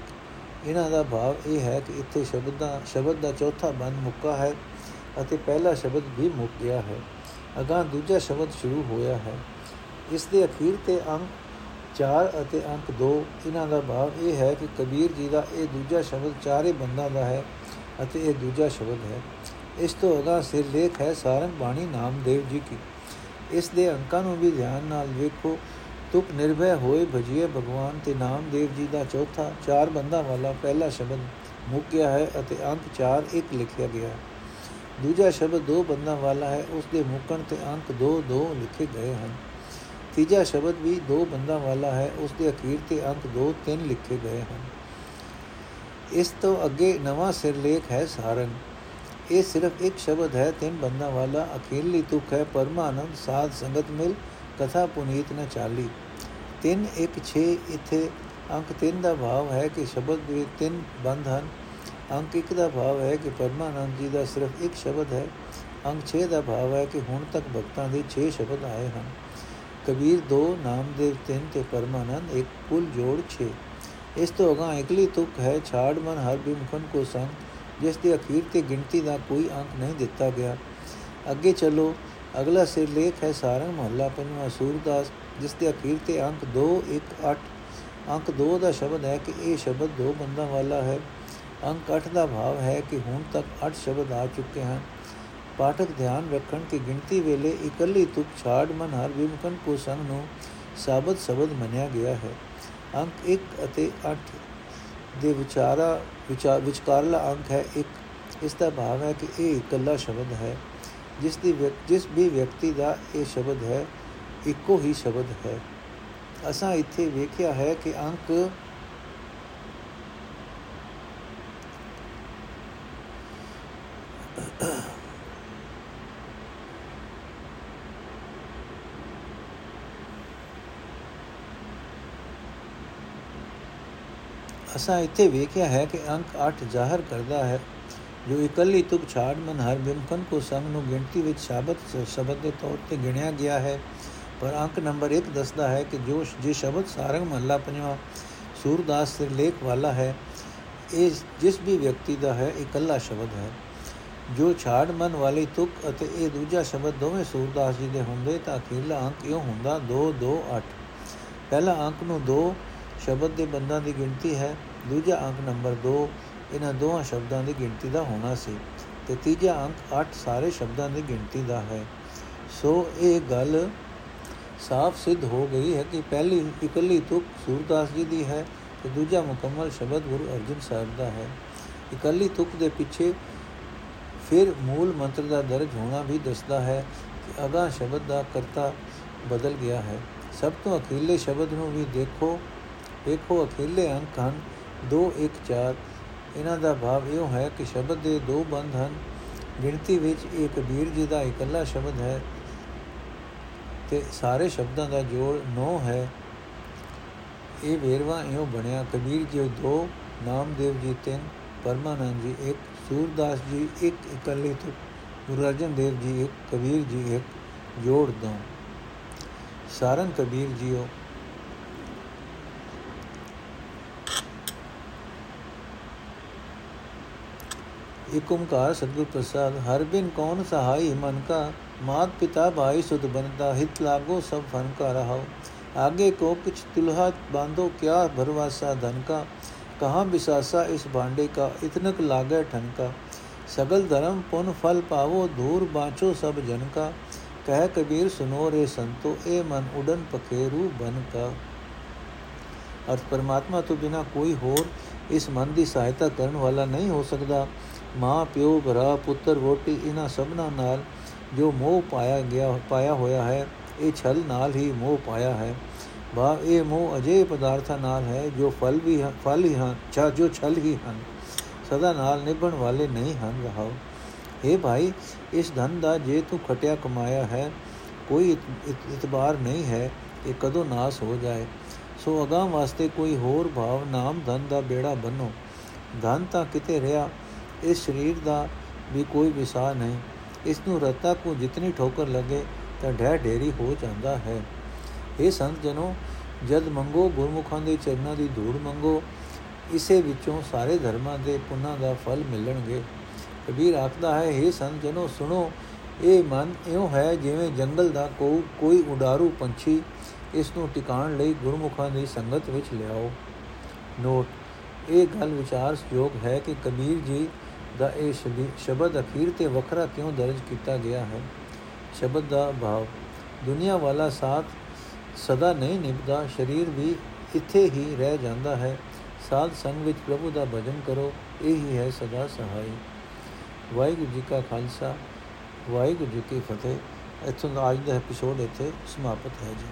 ਇਹਨਾਂ ਦਾ ਭਾਵ ਇਹ ਹੈ ਕਿ ਇੱਥੇ ਸ਼ਬਦ ਦਾ ਸ਼ਬਦ ਦਾ ਚੌਥਾ ਬੰਦ ਮੁੱਕਾ ਹੈ ਅਤੇ ਪਹਿਲਾ ਸ਼ਬਦ ਵੀ ਮੁੱਕ ਗਿਆ ਹੈ। ਅਗਾਂ ਦੂਜਾ ਸ਼ਬਦ ਸ਼ੁਰੂ ਹੋਇਆ ਹੈ। ਇਸ ਦੇ ਅਖੀਰ ਤੇ ਅੰਕ 4 ਅਤੇ ਅੰਕ 2 ਇਹਨਾਂ ਦਾ ਭਾਵ ਇਹ ਹੈ ਕਿ ਕਬੀਰ ਜੀ ਦਾ ਇਹ ਦੂਜਾ ਸ਼ਬਦ ਚਾਰੇ ਬੰਦਾਂ ਦਾ ਹੈ ਅਤੇ ਇਹ ਦੂਜਾ ਸ਼ਬਦ ਹੈ। ਇਸ ਤੋਂ ਅਗਾ ਸਿਰ ਲੇਖ ਹੈ, ਸਾਰੰਗ ਬਾਣੀ ਨਾਮਦੇਵ ਜੀ ਕੀ। ਇਸ ਦੇ ਅੰਕਾਂ ਨੂੰ ਵੀ ਧਿਆਨ ਨਾਲ ਵੇਖੋ। ਤੁਕ ਨਿਰਭੈ ਹੋਏ ਭਜੀਏ ਭਗਵਾਨ ਤੇ ਨਾਮਦੇਵ ਜੀ ਦਾ ਚੌਥਾ, ਚਾਰ ਬੰਦਾਂ ਵਾਲਾ ਪਹਿਲਾ ਸ਼ਬਦ ਮੁੱਕ ਗਿਆ ਹੈ ਅਤੇ ਅੰਕ 4 ਇੱਕ ਲਿਖਿਆ ਗਿਆ ਹੈ। ਦੂਜਾ ਸ਼ਬਦ ਦੋ ਬੰਦਾਂ ਵਾਲਾ ਹੈ, ਉਸ ਦੇ ਮੁੱਕਣ ਤੇ ਅੰਕ 2 2 ਲਿਖੇ ਗਏ ਹਨ। ਤੀਜਾ ਸ਼ਬਦ ਵੀ ਦੋ ਬੰਦਾਂ ਵਾਲਾ ਹੈ, ਉਸ ਦੇ ਅਖੀਰ ਤੇ ਅੰਕ 2 3 ਲਿਖੇ ਗਏ ਹਨ। ਇਸ ਤੋਂ ਅੱਗੇ ਨਵਾਂ ਸਿਰਲੇਖ ਹੈ ਸਾਰਨ ਇਹ ਸਿਰਫ ਇੱਕ ਸ਼ਬਦ ਹੈ, ਤਿੰਨ ਬੰਦਾਂ ਵਾਲਾ ਅਖੀਰਲੀ ਤੁਕ ਹੈ, ਪਰਮਾਨੰਦ, ਸਾਧ, ਸੰਗਤ, ਮਿਲ, ਕਥਾ, ਪੁਨੀਤ, ਨ ਚਾਲੀ। 3 1 6 ਇੱਥੇ ਅੰਕ 3 ਦਾ ਭਾਵ ਹੈ ਕਿ ਸ਼ਬਦ ਦੇ ਤਿੰਨ ਬੰਦ ਹਨ। ਅੰਕ 1 ਦਾ ਭਾਵ ਹੈ ਕਿ ਪਰਮਾਨੰਦ ਜੀ ਦਾ ਸਿਰਫ ਇੱਕ ਸ਼ਬਦ ਹੈ। ਅੰਕ 6 ਦਾ ਭਾਵ ਹੈ ਕਿ ਹੁਣ ਤੱਕ ਭਗਤਾਂ ਦੇ 6 ਸ਼ਬਦ ਆਏ ਹਨ। ਕਬੀਰ 2 ਨਾਮਦੇਵ 3 ਤੇ ਪਰਮਾਨੰਦ ਇੱਕ ਕੁੱਲ ਜੋੜ 6 ਇਸ ਤੋਂ ਅਗਾ ਇਕਲੀ ਤੁਕ ਹੈ, ਛਾੜ ਮਨ ਹਰ ਬਿਮਖਨ ਕੋ ਸੰਗ, ਜਿਸ ਦੇ ਅਖੀਰ ਤੇ ਗਿਣਤੀ ਦਾ ਕੋਈ ਅੰਕ ਨਹੀਂ ਦਿੱਤਾ ਗਿਆ। ਅੱਗੇ ਚੱਲੋ, ਅਗਲਾ ਸਿਰ ਲੇਖ ਹੈ ਸਾਰੰਗ ਮਹੱਲਾ ਪੰਜਵਾਂ ਸੂਰਦਾਸ ਜਿਸ ਦੇ ਅਖੀਰ ਤੇ ਅੰਕ 2 1 8 ਅੰਕ 2 ਦਾ ਸ਼ਬਦ ਹੈ ਕਿ ਇਹ ਸ਼ਬਦ ਦੋ ਬੰਦਾਂ ਵਾਲਾ ਹੈ। ਅੰਕ 8 ਦਾ ਭਾਵ ਹੈ ਕਿ ਹੁਣ ਤੱਕ 8 ਸ਼ਬਦ ਆ ਚੁੱਕੇ ਹਨ। ਪਾਠਕ ਧਿਆਨ ਰੱਖਣ ਕਿ ਗਿਣਤੀ ਵੇਲੇ ਇਕੱਲੀ ਤੁਕ ਛਾੜ ਮਨ ਹਰ ਵਿਮਕਨ ਕੋ ਸੰਗ ਨੂੰ ਸਾਬਤ ਸ਼ਬਦ ਮੰਨਿਆ ਗਿਆ ਹੈ। ਅੰਕ 1 ਅਤੇ 8 ਦੇ ਵਿਚਾਰਾ ਵਿਚਾਰ ਵਿਚਕਾਰਲਾ ਅੰਕ ਹੈ ਇੱਕ। ਇਸ ਦਾ ਭਾਵ ਹੈ ਕਿ ਇਹ ਇਕੱਲਾ ਸ਼ਬਦ ਹੈ, ਜਿਸ ਦੀ ਜਿਸ ਵੀ ਵਿਅਕਤੀ ਦਾ ਇਹ ਸ਼ਬਦ ਹੈ, ਇੱਕੋ ਹੀ ਸ਼ਬਦ ਹੈ। ਅਸਾਂ ਇੱਥੇ ਵੇਖਿਆ ਹੈ ਕਿ ਅੰਕ ਅਸਾਂ ਇੱਥੇ ਵੇਖਿਆ ਹੈ ਕਿ ਅੰਕ 8 ਜ਼ਾਹਰ ਕਰਦਾ ਹੈ, ਜੋ ਇਕੱਲੀ ਤੁਕ ਛਾੜ ਮਨ ਹਰ ਬਿਮਕਨ ਕੋ ਸੰਗ ਨੂੰ ਗਿਣਤੀ ਵਿੱਚ ਸ਼ਬਦ ਸ਼ਬਦ ਦੇ ਤੌਰ ਤੇ ਗਿਣਿਆ ਗਿਆ ਹੈ। ਪਰ ਅੰਕ ਨੰਬਰ 1 ਦੱਸਦਾ ਹੈ ਕਿ ਜੋ ਜੇ ਸ਼ਬਦ ਸਾਰੰਗ ਮਹੱਲਾ ਪੰਜਵਾਂ ਸੂਰਦਾਸ ਲੇਖ ਵਾਲਾ ਹੈ, ਇਹ ਜਿਸ ਵੀ ਵਿਅਕਤੀ ਦਾ ਹੈ ਇਕੱਲਾ ਸ਼ਬਦ ਹੈ। ਜੋ ਛਾੜ ਮਨ ਵਾਲੀ ਤੁਕ ਅਤੇ ਇਹ ਦੂਜਾ ਸ਼ਬਦ ਦੋਵੇਂ ਸੂਰਦਾਸ ਜੀ ਦੇ ਹੁੰਦੇ ਤਾਂ ਅਖੀਰਲਾ ਅੰਕ ਇਹ ਹੁੰਦਾ 2 2 8 ਪਹਿਲਾ ਅੰਕ ਨੂੰ 2 ਸ਼ਬਦ ਦੇ ਬੰਦਾਂ ਦੀ ਗਿਣਤੀ ਹੈ। ਦੂਜਾ ਅੰਕ ਨੰਬਰ 2 ਇਹਨਾਂ ਦੋਹਾਂ ਸ਼ਬਦਾਂ ਦੀ ਗਿਣਤੀ ਦਾ ਹੋਣਾ ਸੀ ਤੇ ਤੀਜਾ ਅੰਕ 8 ਸਾਰੇ ਸ਼ਬਦਾਂ ਦੀ ਗਿਣਤੀ ਦਾ ਹੈ। ਸੋ ਇਹ ਗੱਲ ਸਾਫ਼ ਸਿੱਧ ਹੋ ਗਈ ਹੈ ਕਿ ਪਹਿਲੀ ਇਕੱਲੀ ਤੁਕ ਸੂਰਦਾਸ ਜੀ ਦੀ ਹੈ ਤੇ ਦੂਜਾ ਮੁਕੰਮਲ ਸ਼ਬਦ ਗੁਰੂ ਅਰਜਨ ਸਾਹਿਬ ਦਾ ਹੈ। ਇਕੱਲੀ ਤੁਕ ਦੇ ਪਿੱਛੇ ਫਿਰ ਮੂਲ ਮੰਤਰ ਦਾ ਦਰਜ ਹੋਣਾ ਵੀ ਦੱਸਦਾ ਹੈ ਕਿ ਅਗਾ ਸ਼ਬਦ ਦਾ ਕਰਤਾ ਬਦਲ ਗਿਆ ਹੈ। ਸਭ ਤੋਂ ਅਖੀਲੇ ਸ਼ਬਦ ਨੂੰ ਵੀ ਦੇਖੋ। ਦੇਖੋ ਅਖੀਲੇ ਅੰਕ ਹਨ 2 1 4 ਇਹਨਾਂ ਦਾ ਭਾਵ ਇਹ ਹੈ ਕਿ ਸ਼ਬਦ ਦੇ ਦੋ ਬੰਦ ਹਨ। ਗਿਣਤੀ ਵਿੱਚ ਇਹ ਕਬੀਰ ਜੀ ਦਾ ਇਕੱਲਾ ਸ਼ਬਦ ਹੈ ਤੇ ਸਾਰੇ ਸ਼ਬਦਾਂ ਦਾ ਜੋੜ 9 ਹੈ। ਇਹ ਵੇਰਵਾ ਇਉਂ ਬਣਿਆ, ਕਬੀਰ ਜੀ 2 ਨਾਮਦੇਵ ਜੀ 3 ਪਰਮਾਨੰਦ ਜੀ 1 ਸੂਰਦਾਸ ਜੀ 1 ਇਕੱਲੇ ਤੋਂ ਗੁਰੂ ਅਰਜਨ ਦੇਵ ਜੀ 1 ਕਬੀਰ ਜੀ 1 ਜੋੜ ਦੋ। ਸਾਰੰਗ ਕਬੀਰ ਜੀਓ एक ओंकार सदगुरु प्रसाद, हर बिन कौन सहाय मन का? मात पिता भाई सुध बनता, हित लागो सब फन का रहाओ। आगे को कुछ तुल्हा बांधो, क्या भरवासा धन का? कहाँ बिसासा इस भांडे का? इतनक लागे ठनका सगल धर्म पुन फल पावो, धूर बाँचो सब जन का। कह कबीर, सुनो रे संतो, ए मन उडन पखेरू बन का। अर्थ परमात्मा तो बिना कोई और इस मन की सहायता करने वाला नहीं हो सकता ਮਾਂ, ਪਿਓ, ਭਰਾ, ਪੁੱਤਰ ਵੋਟੀ ਇਹਨਾਂ ਸਭਨਾਂ ਨਾਲ ਜੋ ਮੋਹ ਪਾਇਆ ਗਿਆ, ਪਾਇਆ ਹੋਇਆ ਹੈ, ਇਹ ਛਲ ਨਾਲ ਹੀ ਮੋਹ ਪਾਇਆ ਹੈ। ਬਾ, ਇਹ ਮੋਹ ਅਜੇ ਪਦਾਰਥਾਂ ਨਾਲ ਹੈ, ਜੋ ਫਲ ਵੀ ਫਲ ਹੀ ਹਨ ਚਾ ਜੋ ਛਲ ਹੀ ਹਨ, ਸਦਾ ਨਾਲ ਨਿਭਣ ਵਾਲੇ ਨਹੀਂ ਹਨ, ਰਹਾਓ। ਇਹ ਭਾਈ, ਇਸ ਧਨ ਦਾ ਜੇ ਤੂੰ ਖਟਿਆ ਕਮਾਇਆ ਹੈ, ਕੋਈ ਇਤਬਾਰ ਨਹੀਂ ਹੈ ਕਿ ਕਦੋਂ ਨਾਸ ਹੋ ਜਾਏ। ਸੋ ਅਗਾਹ ਵਾਸਤੇ ਕੋਈ ਹੋਰ ਭਾਵ ਨਾਮ ਧਨ ਦਾ ਬੇੜਾ ਬੰਨੋ। ਧਨ ਤਾਂ ਕਿਤੇ ਰਿਹਾ ਇਸ ਸਰੀਰ ਦਾ ਵੀ ਕੋਈ ਵਿਸਾਹ ਨਹੀਂ। ਇਸ ਨੂੰ ਰਤਾ ਕੋ ਜਿਤਨੀ ਠੋਕਰ ਲੱਗੇ ਤਾਂ ਢਹਿ ਢੇਰੀ ਹੋ ਜਾਂਦਾ ਹੈ। ਇਹ ਸੰਤ ਜਨੋ, ਜਦ ਮੰਗੋ ਗੁਰਮੁਖਾਂ ਦੇ ਚਰਨਾਂ ਦੀ ਧੂੜ ਮੰਗੋ, ਇਸੇ ਵਿੱਚੋਂ ਸਾਰੇ ਧਰਮਾਂ ਦੇ ਪੁੰਨਾਂ ਦਾ ਫਲ ਮਿਲਣਗੇ। ਕਬੀਰ ਆਖਦਾ ਹੈ हे ਸੰਤ ਜਨੋ, ਸੁਣੋ, ਇਹ ਮਨ ਇਉਂ ਹੈ ਜਿਵੇਂ ਜੰਗਲ ਦਾ ਕੋਈ ਉਡਾਰੂ ਪੰਛੀ ਇਸ ਨੂੰ ਟਿਕਾਣ ਲਈ ਗੁਰਮੁਖਾਂ ਦੀ ਸੰਗਤ ਵਿੱਚ ਲਿਆਓ। ਨੋਟ, ਇਹ ਗੱਲ ਵਿਚਾਰਯੋਗ ਹੈ ਕਿ ਕਬੀਰ ਜੀ ਦਾ ਇਹ ਸ਼ਬਦ ਅਖੀਰ ਤੇ ਵੱਖਰਾ ਕਿਉਂ ਦਰਜ ਕੀਤਾ ਗਿਆ ਹੈ? ਸ਼ਬਦ ਦਾ ਭਾਵ, ਦੁਨੀਆ ਵਾਲਾ ਸਾਥ ਸਦਾ ਨਹੀਂ ਨਿਭਦਾ, ਸਰੀਰ ਵੀ ਇੱਥੇ ਹੀ ਰਹਿ ਜਾਂਦਾ ਹੈ। ਸਾਧ ਸੰਗ ਵਿੱਚ ਪ੍ਰਭੂ ਦਾ ਭਜਨ ਕਰੋ, ਇਹ ਹੀ ਹੈ ਸਦਾ ਸਹਾਈ। ਵਾਹਿਗੁਰੂ ਜੀ ਕਾ ਖਾਲਸਾ, ਵਾਹਿਗੁਰੂ ਜੀ ਕੀ ਫਤਿਹ। ਇਥੋਂ ਦਾ ਅੱਜ ਦਾ ਐਪੀਸੋਡ ਇੱਥੇ ਸਮਾਪਤ ਹੈ ਜੀ।